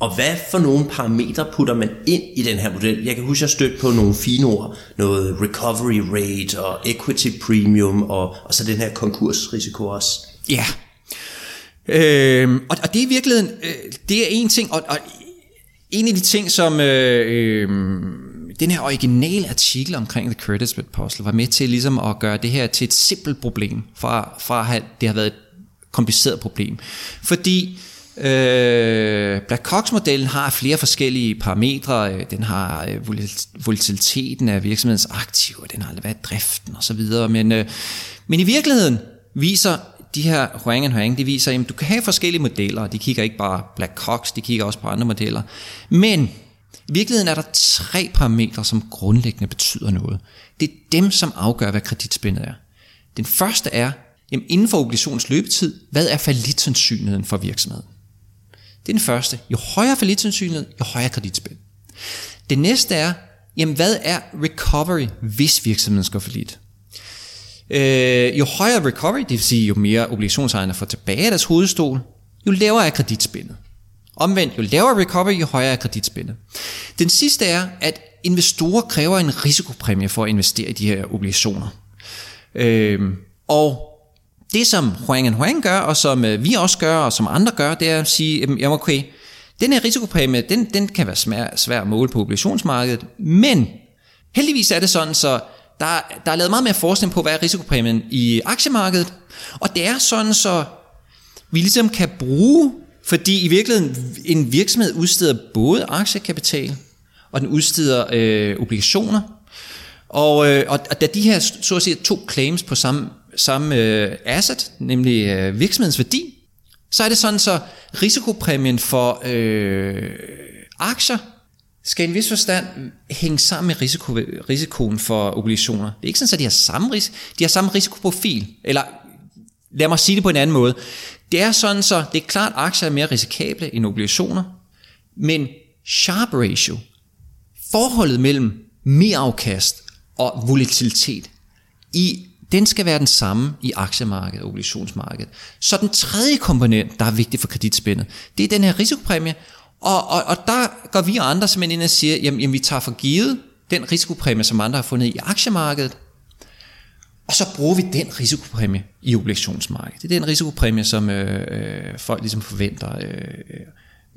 Og hvad for nogle parametre putter man ind i den her model? Jeg kan huske, at jeg stødt på nogle fine ord. Noget recovery rate og equity premium og, og så den her konkursrisiko også. Ja. Øh, og, og det er i virkeligheden, øh, det er en ting, og, og en af de ting, som øh, øh, den her originale artikel omkring The Curtis Spread Puzzle var med til ligesom at gøre det her til et simpelt problem, fra, fra at have, det har været et kompliceret problem. Fordi Øh, Black Cox-modellen har flere forskellige parametre. Øh, den har øh, volatiliteten af virksomhedens aktiver, den har været driften osv. Men, øh, men i virkeligheden viser de her Huang and Huang, de viser, at du kan have forskellige modeller. De kigger ikke bare Black Cox, de kigger også på andre modeller. Men i virkeligheden er der tre parametre, som grundlæggende betyder noget. Det er dem, som afgør, hvad kreditspændet er. Den første er, jamen inden for obligations løbetid, hvad er falitsandsynligheden for virksomheden? Det er den første. Jo højere falitsandsynlighed, jo højere kreditspænd. Det næste er, jamen hvad er recovery, hvis virksomheden skal forlit? Øh, jo højere recovery, det vil sige jo mere obligationsejerne får tilbage af deres hovedstol, jo lavere er kreditspændet. Omvendt, jo lavere recovery, jo højere er kreditspændet. Den sidste er, at investorer kræver en risikopræmie for at investere i de her obligationer. Øh, og det som Huang Huang gør, og som øh, vi også gør, og som andre gør, det er at sige, jamen okay, den her risikopræmie, den, den kan være svær, svær at måle på obligationsmarkedet, men heldigvis er det sådan, så der, der er lavet meget mere forskning på, hvad er risikopræmien i aktiemarkedet, og det er sådan, så vi ligesom kan bruge, fordi i virkeligheden en virksomhed udsteder både aktiekapital, og den udsteder øh, obligationer, og, øh, og da de her så at sige, to claims på samme samme øh, asset, nemlig øh, virksomhedens værdi, så er det sådan, så risikopræmien for øh, aktier skal i en vis forstand hænge sammen med risiko, risikoen for obligationer. Det er ikke sådan, at de har samme, ris- de har samme risikoprofil. Eller lad mig sige det på en anden måde. Det er sådan, så det er klart, at aktier er mere risikable end obligationer, men sharp ratio, forholdet mellem mere afkast og volatilitet i den skal være den samme i aktiemarkedet og obligationsmarkedet. Så den tredje komponent, der er vigtig for kreditspændet, det er den her risikopræmie, og, og, og der går vi og andre simpelthen ind og siger, jamen, jamen vi tager for givet den risikopræmie, som andre har fundet i aktiemarkedet, og så bruger vi den risikopræmie i obligationsmarkedet. Det er den risikopræmie, som øh, øh folk ligesom forventer øh, øh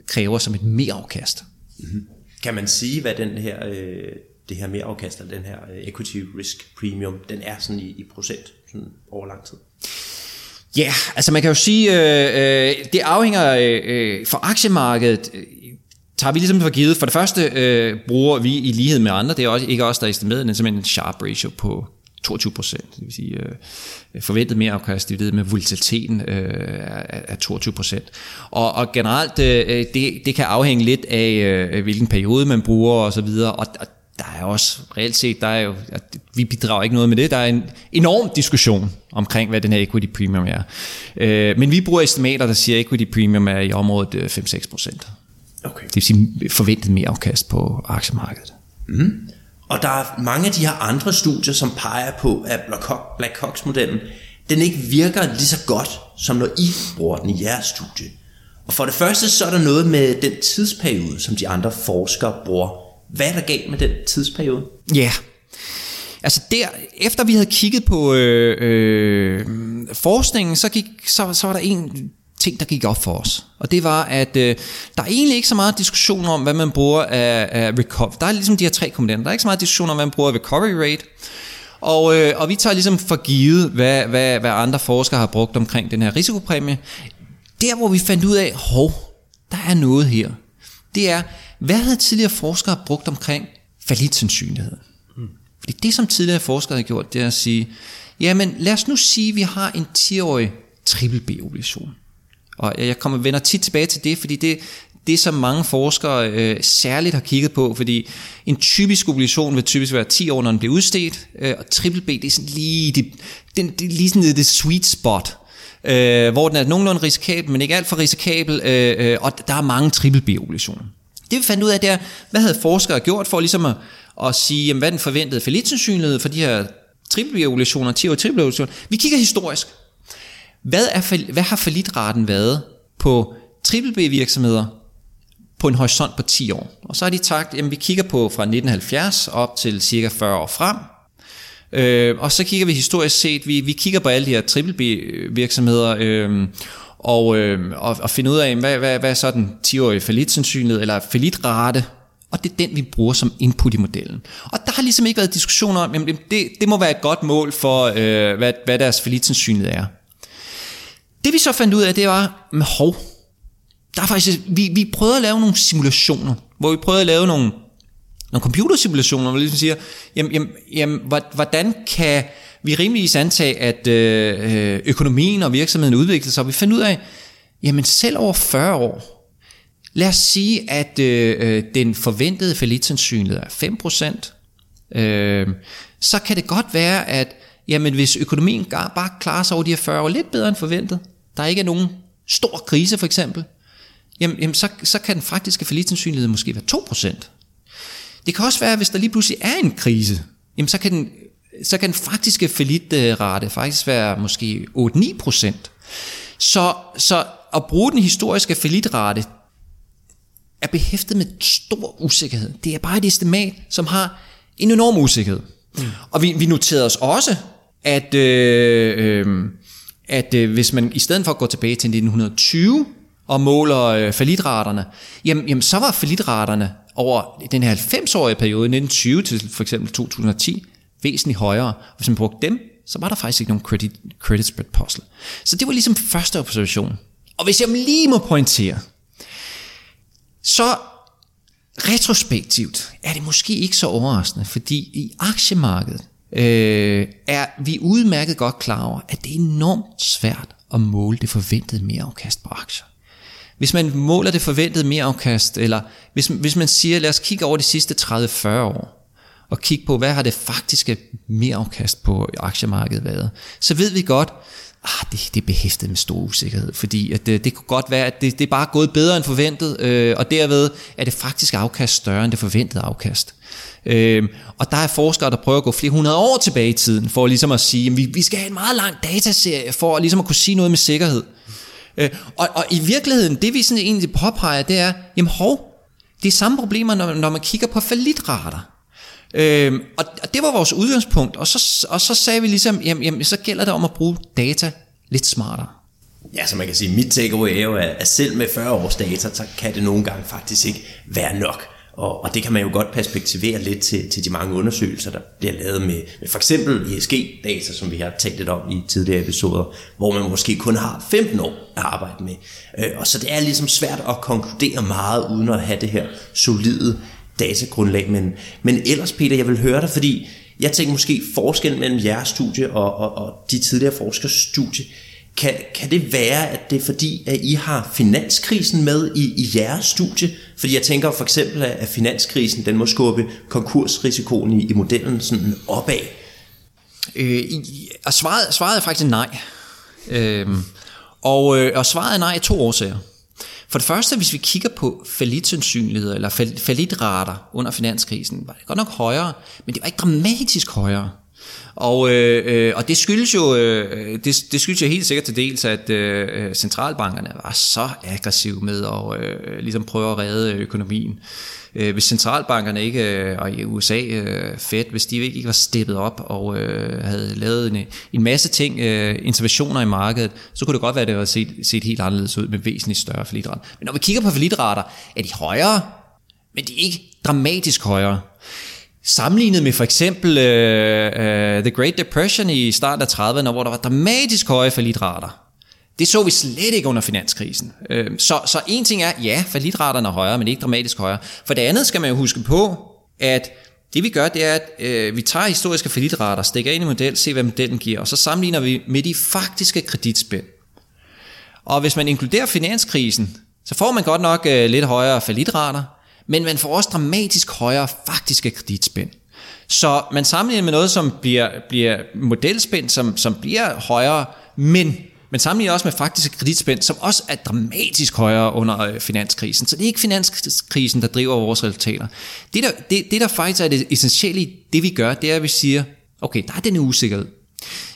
kræver som et mere afkast. Mm-hmm. Kan man sige, hvad den her øh, det her mere afkast, eller den her øh, equity risk premium, den er sådan i, i procent sådan over lang tid? Ja, yeah, altså man kan jo sige, øh, øh, det afhænger øh, øh, for aktiemarkedet, øh, tager vi ligesom for givet. For det første øh, bruger vi i lighed med andre, det er også, ikke os, der er estimeret, men simpelthen en sharp ratio på 22 procent, det vil sige øh, forventet mere afkast divideret med volatiliteten øh, er 22 procent. Og, og generelt, øh, øh, det, det kan afhænge lidt af, øh, hvilken periode man bruger osv., og, så videre, og, og der er også reelt set, der er jo, at vi bidrager ikke noget med det, der er en enorm diskussion omkring, hvad den her equity premium er. Øh, men vi bruger estimater, der siger, at equity premium er i området 5-6 øh, procent. Okay. Det vil sige forventet mere afkast på aktiemarkedet. Mm. Og der er mange af de her andre studier, som peger på, at Black Cox-modellen, den ikke virker lige så godt, som når I bruger den i jeres studie. Og for det første, så er der noget med den tidsperiode, som de andre forskere bruger hvad er der galt med den tidsperiode? Ja, yeah. altså der, efter vi havde kigget på øh, øh, forskningen, så, gik, så, så var der en ting, der gik op for os. Og det var, at øh, der er egentlig ikke så meget diskussion om, hvad man bruger af, af recovery. Der er ligesom de her tre komponenter. Der er ikke så meget diskussion om, hvad man bruger af recovery rate. Og, øh, og vi tager ligesom for givet, hvad, hvad, hvad andre forskere har brugt omkring den her risikopræmie. Der, hvor vi fandt ud af, hov, der er noget her. Det er, hvad havde tidligere forskere brugt omkring falitsandsynlighed? Mm. Fordi det, som tidligere forskere har gjort, det er at sige, jamen lad os nu sige, at vi har en 10-årig triple B-obligation. Og jeg kommer vender tit tilbage til det, fordi det, det som mange forskere øh, særligt har kigget på, fordi en typisk obligation vil typisk være 10 år, når den bliver udstedt, øh, og triple B, det er sådan lige det, den, det er lige sådan det, det sweet spot øh, hvor den er nogenlunde risikabel, men ikke alt for risikabel, øh, øh, og der er mange triple B-obligationer. Det vi fandt ud af, det er, hvad havde forskere gjort for ligesom at, at sige, jamen, hvad er den forventede falitsandsynlighed for de her triple 10 år triple. Vi kigger historisk. Hvad, er, hvad har fallitraten været på triple B-virksomheder på en horisont på 10 år? Og så har de sagt, at vi kigger på fra 1970 op til cirka 40 år frem, Øh, og så kigger vi historisk set, vi, vi kigger på alle de her triple B-virksomheder, øh, og, øh, og, og finde ud af, hvad, hvad, hvad er så den 10-årige falitsandsynlighed, eller falitrate, og det er den, vi bruger som input i modellen. Og der har ligesom ikke været diskussion om, jamen det, det må være et godt mål for, øh, hvad, hvad deres falitsandsynlighed er. Det vi så fandt ud af, det var, med hov, der er faktisk, vi, vi prøvede at lave nogle simulationer, hvor vi prøvede at lave nogle nogle computersimulationer, hvor vi ligesom siger, jamen, jamen, jamen, hvordan kan vi rimeligvis antage, at øh, øh, økonomien og virksomheden udvikler sig, og vi finder ud af, jamen selv over 40 år, lad os sige, at øh, øh den forventede falitsandsynlighed er 5%, øh, så kan det godt være, at jamen, hvis økonomien bare klarer sig over de her 40 år lidt bedre end forventet, der ikke er nogen stor krise for eksempel, jamen, jamen så, så kan den faktiske falitsandsynlighed måske være 2%. Det kan også være, hvis der lige pludselig er en krise, jamen så kan den, så kan den faktiske falitrate faktisk være måske 8-9 procent. Så, så at bruge den historiske falitrate er behæftet med stor usikkerhed. Det er bare et estimat, som har en enorm usikkerhed. Mm. Og vi, vi noterede os også, at, øh, øh, at øh, hvis man i stedet for at gå tilbage til 1920 og måler øh, falitraterne, jamen, jamen så var falitraterne over den her 90-årige periode, 1920 til for eksempel 2010, væsentligt højere. Hvis man brugte dem, så var der faktisk ikke nogen credit, credit spread puzzle. Så det var ligesom første observation. Og hvis jeg lige må pointere, så retrospektivt er det måske ikke så overraskende, fordi i aktiemarkedet øh, er vi udmærket godt klar over, at det er enormt svært at måle det forventede mere afkast på aktier. Hvis man måler det forventede mere afkast, eller hvis, hvis man siger, lad os kigge over de sidste 30-40 år, og kigge på, hvad har det faktiske mere afkast på aktiemarkedet været, så ved vi godt, ah, det, det er behæftet med stor usikkerhed, fordi at det, det kunne godt være, at det, det er bare gået bedre end forventet, øh, og derved er det faktiske afkast større end det forventede afkast. Øh, og der er forskere, der prøver at gå flere hundrede år tilbage i tiden, for ligesom at sige, at vi, vi skal have en meget lang dataserie, for ligesom at kunne sige noget med sikkerhed. Øh, og, og i virkeligheden, det vi sådan egentlig påpeger, det er, jamen hov, det er samme problemer, når, når man kigger på falitrater. Øh, og, og det var vores udgangspunkt, og så, og så sagde vi ligesom, jamen, jamen så gælder det om at bruge data lidt smartere. Ja, så man kan sige, mit takeaway er jo, at selv med 40 års data, så kan det nogle gange faktisk ikke være nok. Og, og det kan man jo godt perspektivere lidt til, til de mange undersøgelser, der bliver lavet med, med for eksempel ESG-data, som vi har talt lidt om i tidligere episoder, hvor man måske kun har 15 år at arbejde med. Øh, og så det er ligesom svært at konkludere meget, uden at have det her solide datagrundlag. Men, men ellers, Peter, jeg vil høre dig, fordi jeg tænker måske forskel mellem jeres studie og, og, og de tidligere forskers studie. Kan, kan det være, at det er fordi, at I har finanskrisen med i, i jeres studie? Fordi jeg tænker for eksempel, at finanskrisen den må skubbe konkursrisikoen i, i modellen sådan opad. Øh, og svaret, svaret er faktisk nej. Øhm, øh, og, og svaret er nej af to årsager. For det første, hvis vi kigger på falitsandsynligheder eller falitrater under finanskrisen, var det godt nok højere, men det var ikke dramatisk højere. Og, øh, øh, og det skyldes jo øh, det, det skyldes jo helt sikkert til dels, at øh, øh, centralbankerne var så aggressive med at øh, ligesom prøve at redde økonomien. Øh, hvis centralbankerne ikke, øh, og i USA øh, Fed, hvis de ikke var steppet op og øh, havde lavet en, en masse ting, øh, interventioner i markedet, så kunne det godt være, at det havde set, set helt anderledes ud med væsentligt større forlidrater. Men når vi kigger på forlidrater, er de højere, men de er ikke dramatisk højere. Sammenlignet med for eksempel uh, uh, The Great Depression i starten af 30'erne, hvor der var dramatisk høje falitrater. Det så vi slet ikke under finanskrisen. Uh, så, så en ting er, ja, falitraterne er højere, men ikke dramatisk højere. For det andet skal man jo huske på, at det vi gør, det er, at uh, vi tager historiske falitrater, stikker ind i model, ser hvad modellen giver, og så sammenligner vi med de faktiske kreditspænd. Og hvis man inkluderer finanskrisen, så får man godt nok uh, lidt højere falitrater, men man får også dramatisk højere faktiske kreditspænd. Så man sammenligner med noget, som bliver, bliver modelspænd, som, som bliver højere, men men sammenligner også med faktiske kreditspænd, som også er dramatisk højere under øh, finanskrisen. Så det er ikke finanskrisen, der driver vores resultater. Det der, det, det der faktisk er det essentielle i det, vi gør, det er, at vi siger, okay, der er den usikkerhed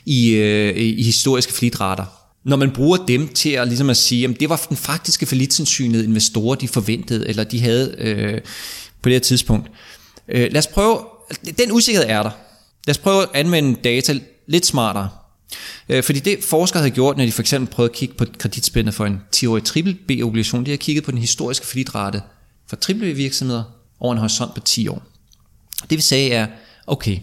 i, øh, i historiske flitrater. Når man bruger dem til at, ligesom at sige, at det var den faktiske forlitsansynet investorer, de forventede, eller de havde øh, på det her tidspunkt. Øh, lad os prøve, den usikkerhed er der. Lad os prøve at anvende data lidt smartere. Øh, fordi det forskere havde gjort, når de for eksempel prøvede at kigge på kreditspændet for en 10-årig triple B-obligation, de har kigget på den historiske forlitrate for triple B-virksomheder over en horisont på 10 år. Det vil sige er, okay,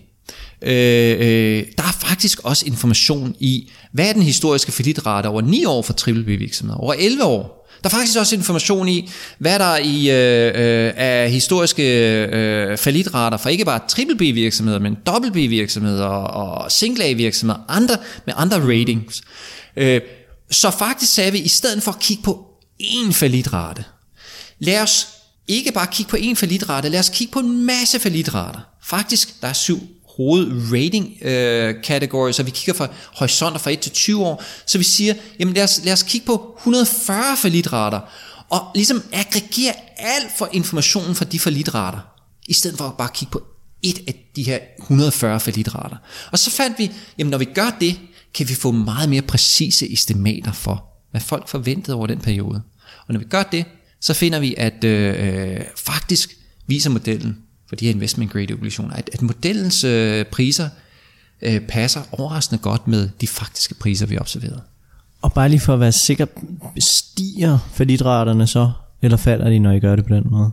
øh, øh, der faktisk også information i, hvad er den historiske kreditrate over 9 år for triple B-virksomheder, over 11 år, der er faktisk også information i, hvad der er i øh, øh, af historiske øh, falitrater for ikke bare triple B virksomheder, men dobbelt B virksomheder og single A virksomheder, andre med andre ratings. Øh, så faktisk sagde vi, i stedet for at kigge på én falitrate, lad os ikke bare kigge på én falitrate, lad os kigge på en masse falitrater. Faktisk, der er syv hovedrating øh, categories, så vi kigger fra horisonter fra 1 til 20 år, så vi siger, jamen lad os, lad os kigge på 140 forlitrater, og ligesom aggregere alt for informationen fra de forlitrater, i stedet for at bare kigge på et af de her 140 forlitrater. Og så fandt vi, jamen når vi gør det, kan vi få meget mere præcise estimater for, hvad folk forventede over den periode. Og når vi gør det, så finder vi, at øh, øh faktisk viser modellen, for de her investment grade obligationer, at, at modellens øh, priser øh, passer overraskende godt med de faktiske priser, vi observerer. Og bare lige for at være sikker, stiger kreditraterne så, eller falder de, når I gør det på den måde?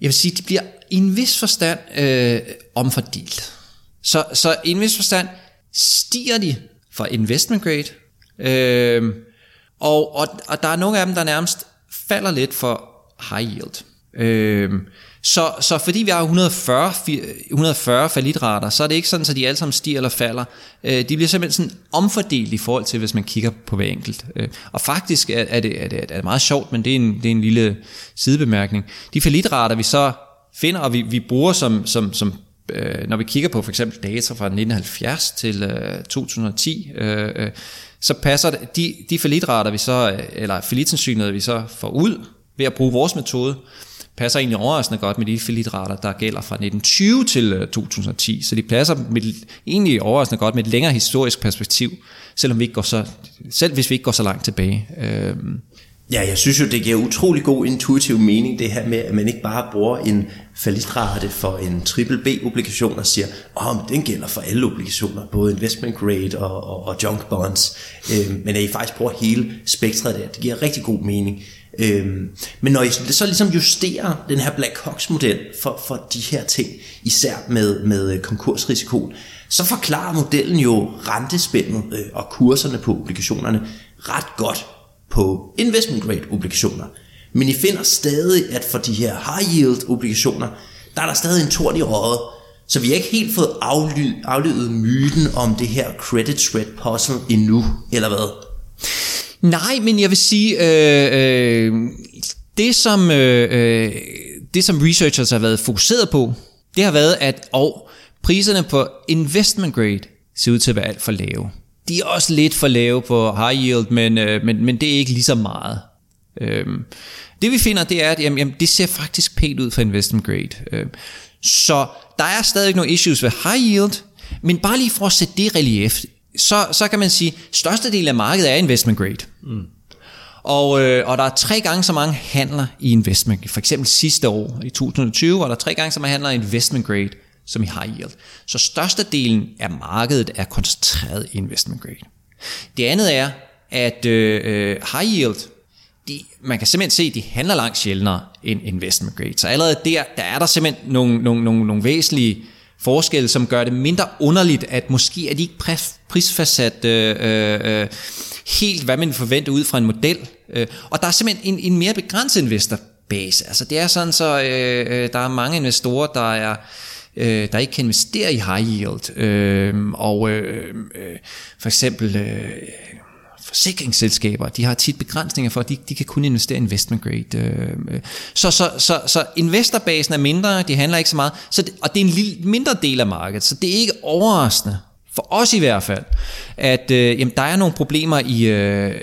Jeg vil sige, de bliver i en vis forstand øh, omfordelt. Så, så i en vis forstand stiger de for investment grade, øh, og, og, og der er nogle af dem, der nærmest falder lidt for high yield. Øh, så, så fordi vi har 140, 140 falitrater, så er det ikke sådan, at de alle sammen stiger eller falder. Øh, de bliver simpelthen sådan omfordelt i forhold til, hvis man kigger på hver enkelt. Øh, og faktisk er, det, er, det, er det meget sjovt, men det er en, det er en lille sidebemærkning. De falitrater, vi så finder, og vi, vi bruger som, som, som øh, når vi kigger på for eksempel data fra 1970 til øh, 2010, øh, øh, så passer det, de, de falitrater, vi så, øh, eller falitsansynet, vi så får ud ved at bruge vores metode, passer egentlig overraskende godt med de filitrater, der gælder fra 1920 til øh, 2010. Så de passer med, egentlig overraskende godt med et længere historisk perspektiv, selvom vi ikke går så, selv hvis vi ikke går så langt tilbage. Øhm. Ja, jeg synes jo, det giver utrolig god intuitiv mening, det her med, at man ikke bare bruger en falitrate for en triple B-obligation og siger, at oh, den gælder for alle obligationer, både investment grade og, og, og junk bonds, øhm, men at I faktisk bruger hele spektret der. Det giver rigtig god mening. Øhm, men når I så ligesom justerer den her Black Hawks model for, for de her ting, især med, med øh, konkursrisikoen, så forklarer modellen jo rentespændet øh, og kurserne på obligationerne ret godt på investment grade obligationer. Men I finder stadig, at for de her high yield obligationer, der er der stadig en tort i røget, så vi har ikke helt fået aflydet myten om det her credit spread puzzle endnu, eller hvad? Nej, men jeg vil sige, øh, øh, det, som, øh, øh, det som researchers har været fokuseret på, det har været, at og priserne på investment grade ser ud til at være alt for lave. De er også lidt for lave på high yield, men, øh, men, men det er ikke lige så meget. Øh, det vi finder, det er, at jamen, jamen, det ser faktisk pænt ud for investment grade. Øh, så der er stadig nogle issues ved high yield, men bare lige for at sætte det relief, så, så kan man sige, at størstedelen af markedet er investment grade. Mm. Og, øh, og der er tre gange så mange handler i investment. For eksempel sidste år, i 2020, var der tre gange så mange handler i investment grade, som i high yield. Så størstedelen af markedet er koncentreret i investment grade. Det andet er, at øh, øh high yield, de, man kan simpelthen se, at de handler langt sjældnere end investment grade. Så allerede der, der er der simpelthen nogle, nogle, nogle, nogle væsentlige forskelle, som gør det mindre underligt, at måske er de ikke prisfastsat øh, øh, øh, helt, hvad man forventer ud fra en model. Øh, og der er simpelthen en, en mere begrænset investorbase. Altså det er sådan, så øh, øh, der er mange investorer, der er øh, der ikke kan investere i high yield. Øh, og øh, øh, for eksempel øh, forsikringsselskaber, de har tit begrænsninger for, at de, de kan kun investere i investment grade. Øh, øh. så, så, så, så investorbasen er mindre, de handler ikke så meget, så det, og det er en lille, mindre del af markedet, så det er ikke overraskende for os i hvert fald, at øh, jamen, der er nogle problemer i, øh,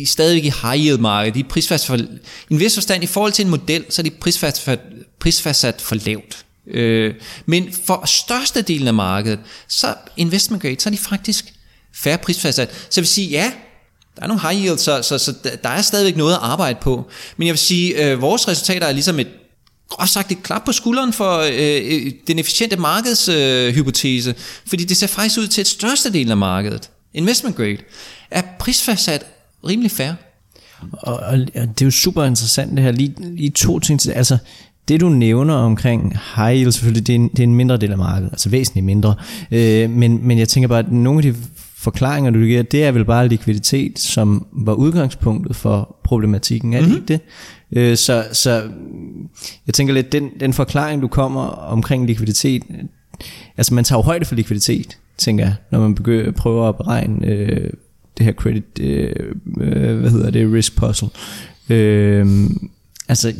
i stadigvæk i high yield markedet. De er prisfastsat for, i en vis forstand, i forhold til en model, så er de prisfastsat, prisfastsat for lavt. Øh, men for størstedelen af markedet, så investment grade, så er de faktisk færre prisfastsat. Så jeg vil sige, ja, der er nogle high yield, så, så, så der er stadigvæk noget at arbejde på. Men jeg vil sige, øh, vores resultater er ligesom et groft sagt et klap på skulderen for øh, øh den efficiente markedshypotese, øh, fordi det ser faktisk ud til, at størstedelen af markedet, investment grade, er prisfastsat rimelig færre. Og, og, og det er jo super interessant det her. Lige, lige to ting til Altså, det du nævner omkring high yield, selvfølgelig, det er en, det er en mindre del af markedet, altså væsentligt mindre. Øh, men, men jeg tænker bare, at nogle af de forklaringer, du giver, det er vel bare likviditet, som var udgangspunktet for problematikken, er det mm-hmm. ikke det? Øh, så, så jeg tænker lidt, den, den forklaring, du kommer omkring likviditet, altså man tager jo højde for likviditet, tænker jeg, når man begynder, prøver at beregne øh, det her credit, øh, øh, hvad hedder det, risk puzzle. Øh, altså,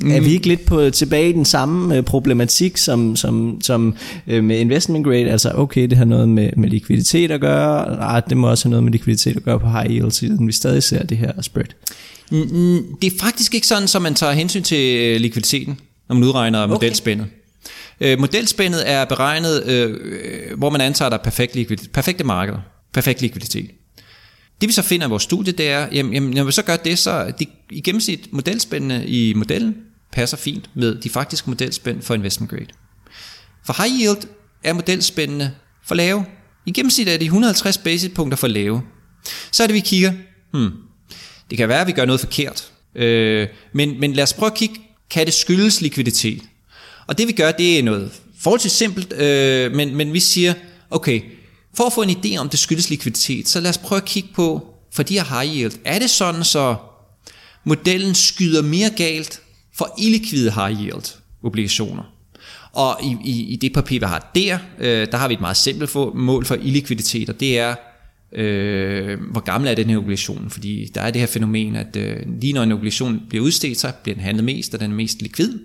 Mm. Er vi ikke lidt på tilbage i den samme øh, problematik som, som, som øh, med investment grade? Altså okay, det har noget med, med likviditet at gøre, ah, det må også have noget med likviditet at gøre på high yield, siden vi stadig ser det her spread. Det er faktisk ikke sådan, at man tager hensyn til øh, likviditeten, når man udregner okay. modelspændet. Øh, modelspændet er beregnet, øh, hvor man antager, at der er perfekt likviditet, perfekte markeder, perfekt likviditet. Det vi så finder i vores studie, det er, jamen, jamen når vi så gør det, så de, i gennemsnit modelspændene i modellen passer fint med de faktiske modelspænd for investment grade. For high yield er modelspændene for lave. I gennemsnit er de 150 basispunkter for lave. Så er det, vi kigger, hmm, det kan være, at vi gør noget forkert. Øh, men, men lad os prøve at kigge, kan det skyldes likviditet? Og det vi gør, det er noget forholdsvis simpelt, øh, men, men vi siger, okay, for at få en idé om det skyldes likviditet, så lad os prøve at kigge på, for de her high yield, er det sådan, så modellen skyder mere galt for illikvide high yield obligationer? Og i, i, i det papir, vi har der, øh, der har vi et meget simpelt mål for illikviditet, og det er, øh, hvor gammel er den her obligation? Fordi der er det her fænomen, at øh, lige når en obligation bliver udstedt, så bliver den handlet mest, og den er mest likvid.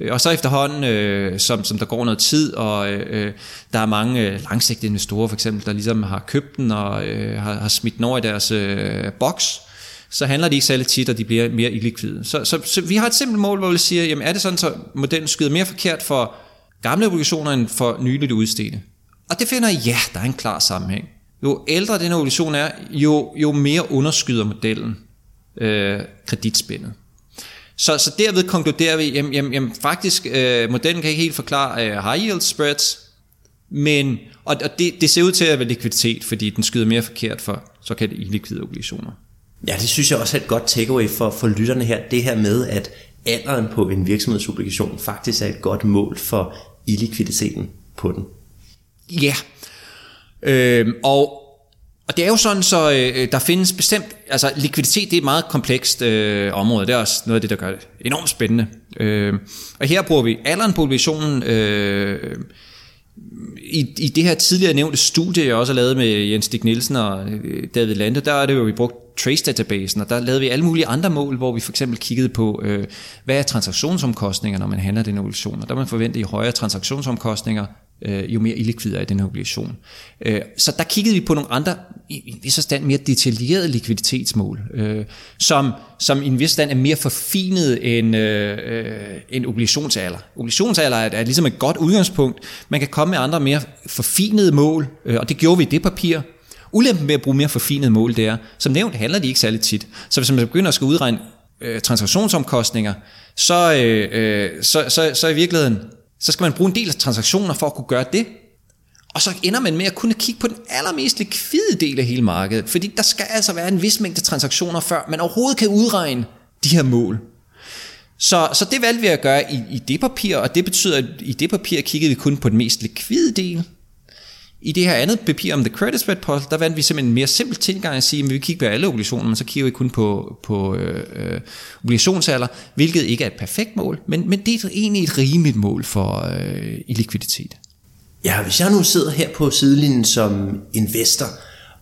Øh, og så efterhånden, øh, som, som der går noget tid, og øh, der er mange øh, langsigtede investorer for eksempel, der ligesom har købt den og øh, har, har smidt den over i deres øh, boks, så handler de ikke særlig tit, og de bliver mere illikvide. Så, så, så vi har et simpelt mål, hvor vi siger, jamen er det sådan, så modellen skyder mere forkert for gamle obligationer end for nyligt udstedte? Og det finder ja, der er en klar sammenhæng. Jo ældre den obligation er, jo, jo mere underskyder modellen øh, kreditspændet. Så, så derved konkluderer vi, jamen, jamen, jamen faktisk, øh, modellen kan ikke helt forklare øh, high yield spreads, men, og, og det, det ser ud til at være likviditet, fordi den skyder mere forkert for såkaldte illikvide obligationer. Ja, det synes jeg også er et godt takeaway for, for lytterne her. Det her med, at alderen på en virksomhedsobligation faktisk er et godt mål for illikviditeten på den. Ja, øh, og og det er jo sådan, så øh, øh, der findes bestemt, altså likviditet det er et meget komplekst øh, område, det er også noget af det, der gør det enormt spændende. Øh, og her bruger vi alderen på obligationen, øh, i, i det her tidligere nævnte studie, jeg også har lavet med Jens Stig Nielsen og øh, David Lande, der er det jo, vi brugt Trace-databasen, og der lavede vi alle mulige andre mål, hvor vi for eksempel kiggede på, øh, hvad er transaktionsomkostninger, når man handler den obligation, og der man forvente i højere transaktionsomkostninger, øh, jo mere illikvid er den obligation. Øh, så der kiggede vi på nogle andre, i en vis forstand mere detaljerede likviditetsmål, øh, som, som i en vis forstand er mere forfinet end, øh, øh end obligationsalder. Obligationsalder er, er ligesom et godt udgangspunkt. Man kan komme med andre mere forfinede mål, øh, og det gjorde vi i det papir. Ulempen ved at bruge mere forfinede mål, det er, som nævnt handler de ikke særlig tit. Så hvis man begynder at skal udregne øh, transaktionsomkostninger, så, øh, øh, så, så, så i virkeligheden så skal man bruge en del af transaktioner for at kunne gøre det. Og så ender man med at kunne kigge på den allermest likvide del af hele markedet, fordi der skal altså være en vis mængde transaktioner, før man overhovedet kan udregne de her mål. Så, så det valgte vi at gøre i, i det papir, og det betyder, at i det papir kiggede vi kun på den mest likvide del, i det her andet papir om The Credit Spread Puzzle, der vandt vi simpelthen en mere simpel tilgang at sige, at vi kigger på alle obligationer, men så kigger vi kun på, på øh, øh obligationsalder, hvilket ikke er et perfekt mål, men, men det er egentlig et rimeligt mål for øh, i likviditet. Ja, hvis jeg nu sidder her på sidelinjen som investor,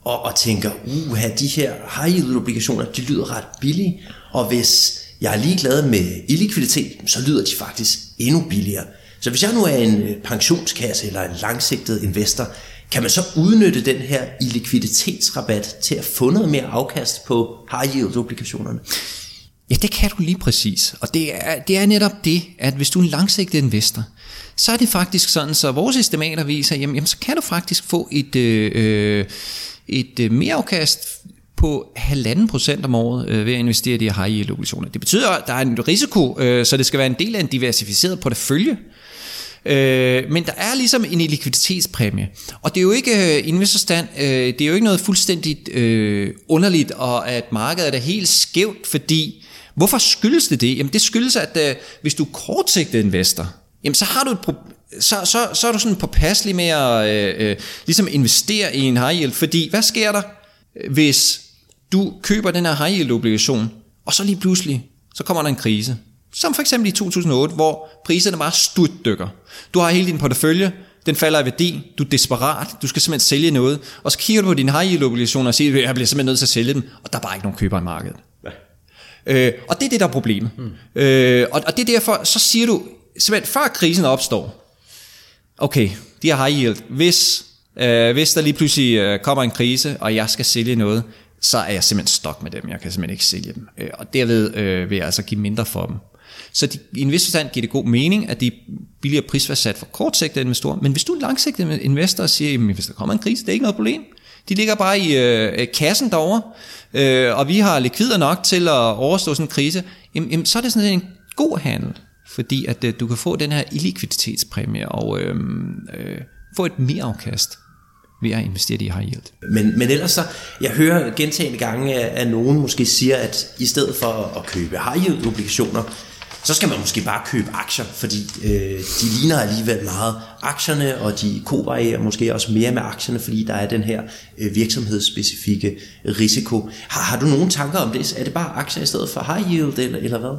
og, og tænker, uha, de her high yield obligationer, de lyder ret billige, og hvis jeg er ligeglad med illikviditet, så lyder de faktisk endnu billigere. Så hvis jeg nu er en øh, pensionskasse eller en langsigtet investor, kan man så udnytte den her likviditetsrabat til at få noget mere afkast på high yield obligationerne? Ja, det kan du lige præcis. Og det er, det er netop det, at hvis du er en langsigtet investor, så er det faktisk sådan, så vores estimater viser, jamen, jamen så kan du faktisk få et, øh, øh et øh, mere afkast på halvanden procent om året øh, ved at investere i de her high yield obligationer. Det betyder, at der er en risiko, øh, så det skal være en del af en diversificeret portefølje. Øh, men der er ligesom en likviditetspræmie. Og det er jo ikke øh, investorstand, øh, det er jo ikke noget fuldstændigt øh, underligt, og at markedet er helt skævt, fordi hvorfor skyldes det det? Jamen det skyldes, at øh, hvis du er kortsigtet investor, jamen så har du et problem, så, så, så er du sådan påpasselig med at øh, øh, ligesom investere i en high yield, fordi hvad sker der, hvis du køber den her high yield obligation, og så lige pludselig, så kommer der en krise. Som for eksempel i 2008, hvor priserne bare styrtdykker. Du har hele din portefølje, den falder i værdi, du er desperat, du skal simpelthen sælge noget, og så kigger du på dine high yield obligationer og siger, jeg bliver simpelthen nødt til at sælge dem, og der er bare ikke nogen køber i markedet. Ja. Øh, og det er det, der er problemet. Mm. Øh, og, og det er derfor, så siger du, simpelthen før krisen opstår, okay, de har high yield, hvis, øh, hvis der lige pludselig øh, kommer en krise, og jeg skal sælge noget, så er jeg simpelthen stok med dem. Jeg kan simpelthen ikke sælge dem. Øh, og derved øh, vil jeg altså give mindre for dem. Så de, i en vis forstand giver det god mening, at de billigere prisfastsat for kortsigtede investorer. Men hvis du er en langsigtet investor og siger, at hvis der kommer en krise, det er ikke noget problem. De ligger bare i øh, kassen derovre, øh, og vi har likvider nok til at overstå sådan en krise, jamen, jamen, så er det sådan en god handel, fordi at øh, du kan få den her illikviditetspræmie og øh, øh, få et mere afkast ved at investere i high yield. Men, men ellers så, jeg hører gentagende gange, at nogen måske siger, at i stedet for at købe high yield obligationer, så skal man måske bare købe aktier, fordi øh, de ligner alligevel meget aktierne, og de kovarierer måske også mere med aktierne, fordi der er den her øh, virksomhedsspecifikke risiko. Har, har du nogle tanker om det? Er det bare aktier i stedet for high yield, eller, eller hvad?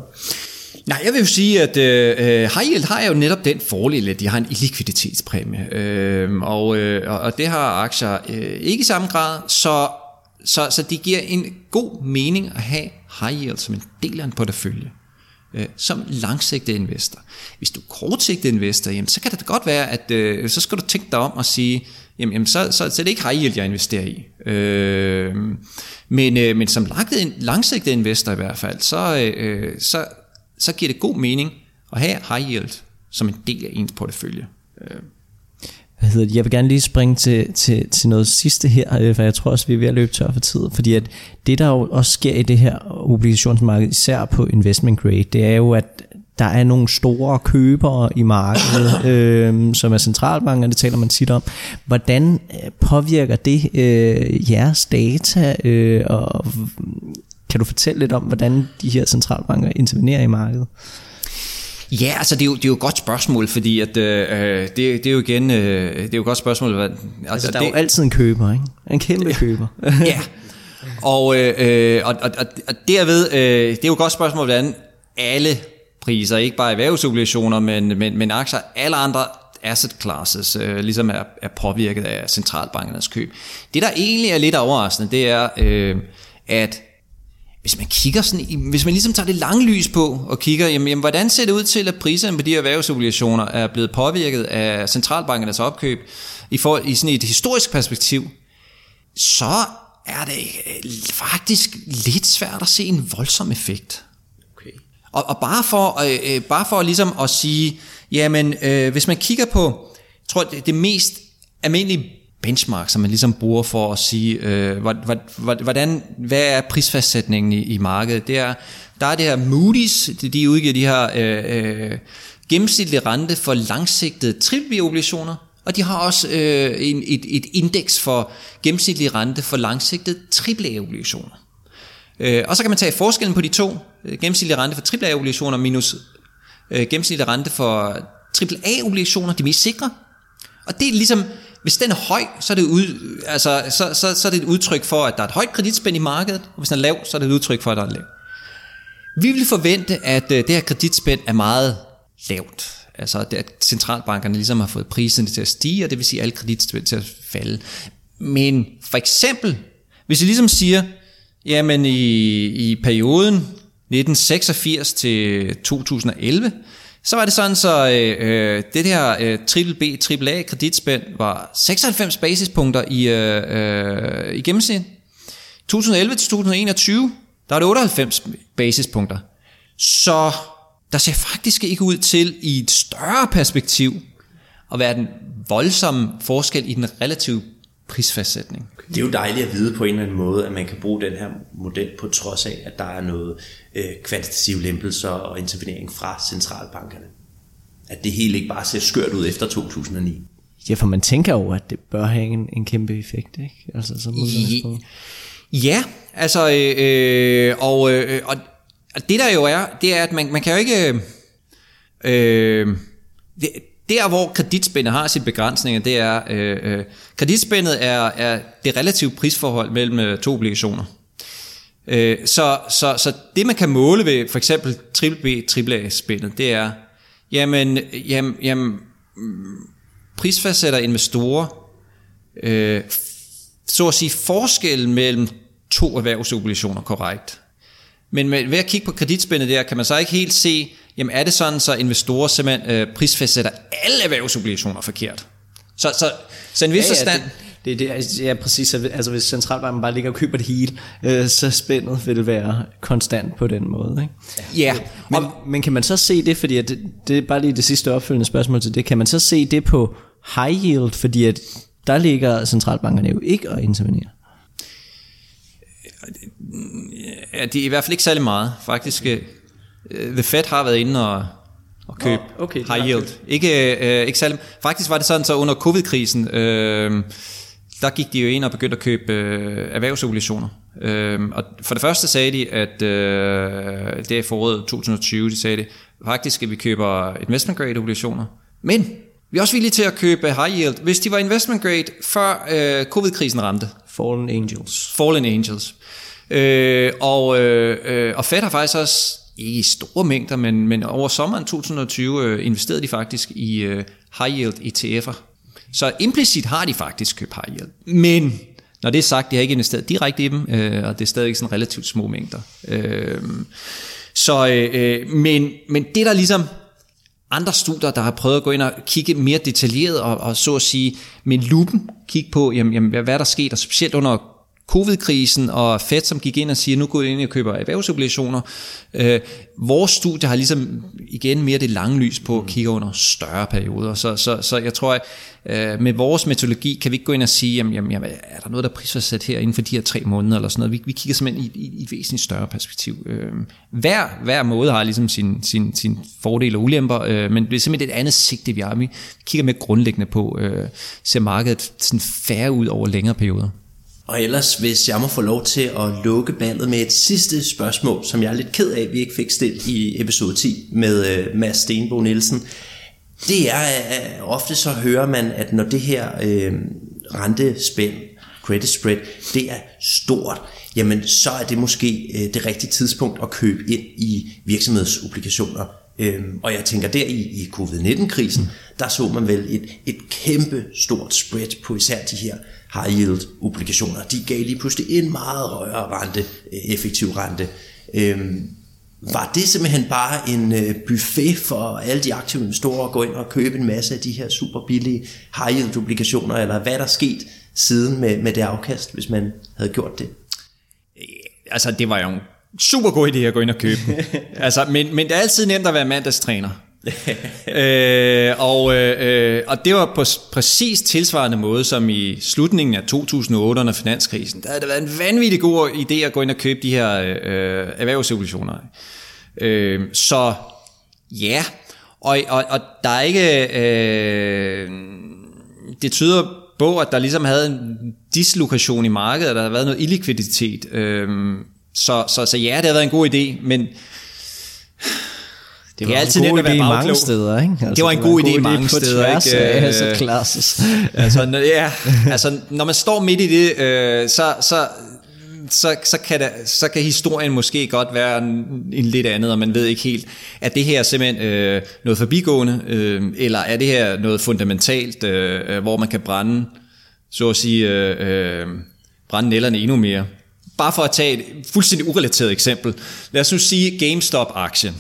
Nej, jeg vil jo sige, at øh, øh high yield har jo netop den fordel, at de har en likviditetspræmie. Øhm, øh, og, øh, og det har aktier øh, ikke i samme grad, så, så, så det giver en god mening at have high yield som en del af en portefølje øh, som langsigtet investor. Hvis du er kortsigtet investor, jamen, så kan det godt være, at øh, så skal du tænke dig om og sige, jamen, jamen så, så, så er det ikke high yield, jeg investerer i. Øh, men, øh, men som langsigtet investor i hvert fald, så, øh, så, så giver det god mening at have high yield som en del af ens portefølje. Øh. Hvad hedder det? Jeg vil gerne lige springe til, til, til noget sidste her, øh, for jeg tror også, vi er ved at løbe tør for tid. Fordi at det, der jo også sker i det her obligationsmarked, især på investment grade, det er jo, at der er nogle store købere i markedet, øh, som er centralbanker, det taler man tit om. Hvordan øh, påvirker det øh, jeres data, øh, og kan du fortælle lidt om, hvordan de her centralbanker intervenerer i markedet? Ja, altså det er jo, det er jo et godt spørgsmål, fordi at, øh, øh det, det er jo igen, øh, det er jo et godt spørgsmål. Hvad, altså, altså der det, er jo altid en køber, ikke? En kæmpe ja, køber. ja, og, øh, øh, og, og, og derved, øh, det er jo et godt spørgsmål, hvordan alle priser, ikke bare erhvervsobligationer, men, men, men aktier, alle andre asset classes, øh, ligesom er, er påvirket af centralbankernes køb. Det, der egentlig er lidt overraskende, det er, øh, at hvis man kigger sådan, hvis man ligesom tager det lange lys på og kigger, jamen, jamen hvordan ser det ud til, at priserne på de erhvervsobligationer er blevet påvirket af centralbankernes opkøb i, for, i sådan et historisk perspektiv, så er det øh, faktisk lidt svært at se en voldsom effekt. Okay. Og, og bare for, øh, øh, bare for ligesom at sige, jamen øh, hvis man kigger på, jeg tror det, det mest almindelige benchmark, som man ligesom bruger for at sige, øh, hvordan, hvad er prisfastsætningen i, i markedet. Det er, der er det her Moody's, de udgiver de her øh, øh, gennemsnitlige rente for langsigtede triple-obligationer, og de har også øh, en, et, et indeks for gennemsnitlig rente for langsigtede AAA-obligationer. Øh, og så kan man tage forskellen på de to, øh, gennemsnitlig rente for AAA-obligationer minus øh, gennemsnitlig rente for AAA-obligationer, de mest sikre. Og det er ligesom, hvis den er høj, så er, det ud, altså, så, så, så er det et udtryk for, at der er et højt kreditspænd i markedet, og hvis den er lav, så er det et udtryk for, at der er lav. Vi vil forvente, at øh, det her kreditspænd er meget lavt. Altså at centralbankerne ligesom har fået priserne til at stige, og det vil sige, at alle kreditspænd til at falde. Men for eksempel, hvis vi ligesom siger, jamen i, i perioden 1986 til 2011, så var det sådan, så øh, øh, det der øh, triple B, triple A kreditspænd var 96 basispunkter i, øh, øh, i gennemsnit. 2011 til 2021, der er det 98 basispunkter. Så der ser faktisk ikke ud til i et større perspektiv at være den voldsomme forskel i den relative prisfastsætning. Det er jo dejligt at vide på en eller anden måde, at man kan bruge den her model på trods af, at der er noget øh, kvantitativ lempelser og intervenering fra centralbankerne. At det hele ikke bare ser skørt ud efter 2009. Ja, for man tænker over, at det bør have en, en kæmpe effekt, ikke? Altså, som ja, altså, øh, og, øh, og, og det der jo er, det er, at man, man kan jo ikke... Øh, det, der hvor kreditspændet har sine begrænsninger, det er, øh, øh, kreditspændet er, er det relative prisforhold mellem øh, to obligationer. Øh, så, så, så det man kan måle ved for eksempel BBB, AAA spændet, det er, jamen, jamen, jamen prisfastsætter investorer, øh, så at sige forskellen mellem to erhvervsobligationer korrekt. Men med, ved at kigge på kreditspændet der, kan man så ikke helt se, jamen er det sådan, så investorer simpelthen øh, prisfastsætter alle erhvervsobligationer forkert? Så, så, så en vis ja, ja, Det, det, det, ja, præcis. Altså hvis centralbanken bare ligger og køber det hele, øh, så spændet vil være konstant på den måde. Ikke? Ja. Men, men kan man så se det, fordi at det, det er bare lige det sidste opfølgende spørgsmål til det, kan man så se det på high yield, fordi at der ligger centralbankerne jo ikke at intervenere? Ja, det er i hvert fald ikke særlig meget. Faktisk, øh, The Fed har været inde og, og købe oh, okay, high yield. Ikke, øh, ikke særlig. Faktisk var det sådan, så under covid-krisen, øh, der gik de jo ind og begyndte at købe øh, erhvervsobligationer. Øh, og for det første sagde de, at øh, det er foråret 2020, de sagde det, faktisk at vi køber investment grade obligationer. Men vi er også villige til at købe high yield, hvis de var investment grade før øh, covid-krisen ramte. Fallen Angels. Fallen Angels. Øh, og, øh, øh, og Fed har faktisk også, ikke i store mængder, men, men over sommeren 2020 øh, investerede de faktisk i øh, high yield ETF'er. Så implicit har de faktisk købt high yield. Men når det er sagt, de har ikke investeret direkte i dem, øh, og det er stadig sådan relativt små mængder. Øhm, øh, så, øh, men, men det der ligesom andre studier, der har prøvet at gå ind og kigge mere detaljeret og, og så at sige med lupen kigge på, jamen, jamen, hvad der sket, og specielt under covid-krisen og Fed, som gik ind og siger, nu går jeg ind og køber erhvervsobligationer. Øh, vores studie har ligesom igen mere det lange lys på at kigge under større perioder. Så, så, så jeg tror, at øh, med vores metodologi kan vi ikke gå ind og sige, jamen, jamen, er der noget, der prisforsat her inden for de her tre måneder eller sådan noget. Vi, vi kigger simpelthen i, i, i et væsentligt større perspektiv. Øh, hver, hver måde har ligesom sin, sin, sin fordele og ulemper, øh, men det er simpelthen et andet sigte, vi har. Vi kigger mere grundlæggende på, øh, ser markedet sådan færre ud over længere perioder. Og ellers, hvis jeg må få lov til at lukke ballet med et sidste spørgsmål, som jeg er lidt ked af, at vi ikke fik stillet i episode 10 med øh, Mads Stenbo Nielsen. Det er, at ofte så hører man, at når det her øh, rentespænd, credit spread, det er stort, jamen så er det måske øh, det rigtige tidspunkt at købe ind i virksomhedsobligationer. Øhm, og jeg tænker der i, i covid-19-krisen, der så man vel et, et kæmpe stort spread på især de her high yield obligationer. De gav lige pludselig en meget højere rente, øh, effektiv rente. Øhm, var det simpelthen bare en øh, buffet for alle de aktive investorer at gå ind og købe en masse af de her super billige high yield obligationer, eller hvad der sket siden med, med det afkast, hvis man havde gjort det? Altså, det var jo en super god idé at gå ind og købe. altså, men, men det er altid nemt at være mandagstræner øh, og, øh, og det var på præcis tilsvarende måde som i slutningen af 2008 under finanskrisen. Der havde det været en vanvittig god idé at gå ind og købe de her øh, erhvervsobligationer. Øh, så ja, og, og, og der er ikke... Øh, det tyder på, at der ligesom havde en dislokation i markedet, og der har været noget illikviditet. Øh, så, så, så ja, det havde været en god idé, men det det er altid en god idé mange steder, ikke? Altså, det var en god idé mange steder, ikke? Af classes. altså, ja, altså, når man står midt i det, øh, så, så, så, så, kan der, så kan historien måske godt være en, en lidt andet, og man ved ikke helt, er det her simpelthen øh, noget forbigående, øh, eller er det her noget fundamentalt, øh, hvor man kan brænde, så at sige, øh, øh, brænde nælderne endnu mere. Bare for at tage et fuldstændig urelateret eksempel. Lad os nu sige GameStop-aktien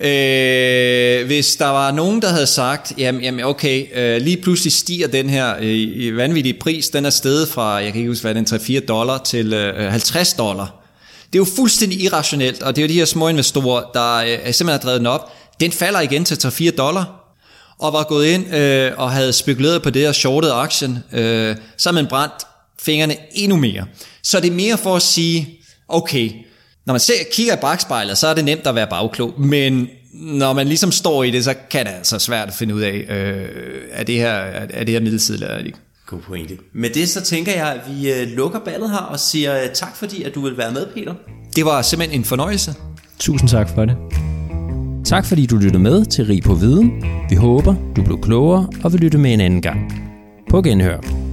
Øh, hvis der var nogen, der havde sagt, jamen, jamen okay, øh, lige pludselig stiger den her øh, vanvittige pris, den er steget fra, jeg kan ikke huske hvad, den 3-4 dollar til øh, 50 dollar. Det er jo fuldstændig irrationelt, og det er jo de her små investorer, der øh, simpelthen har drevet den op. Den falder igen til 3-4 dollar, og var gået ind øh, og havde spekuleret på det og shortet aktien, øh, så har man brændt fingrene endnu mere. Så det er mere for at sige, okay, når man ser, kigger i bagspejlet, så er det nemt at være bagklog, men når man ligesom står i det, så kan det altså svært at finde ud af, øh, er det her, er det her middelsidigt eller ikke. God pointe. Med det så tænker jeg, at vi øh, lukker ballet her og siger øh, tak fordi, at du vil være med, Peter. Det var simpelthen en fornøjelse. Tusind tak for det. Tak fordi du lyttede med til Rig på Viden. Vi håber, du blev klogere og vil lytte med en anden gang. På genhør.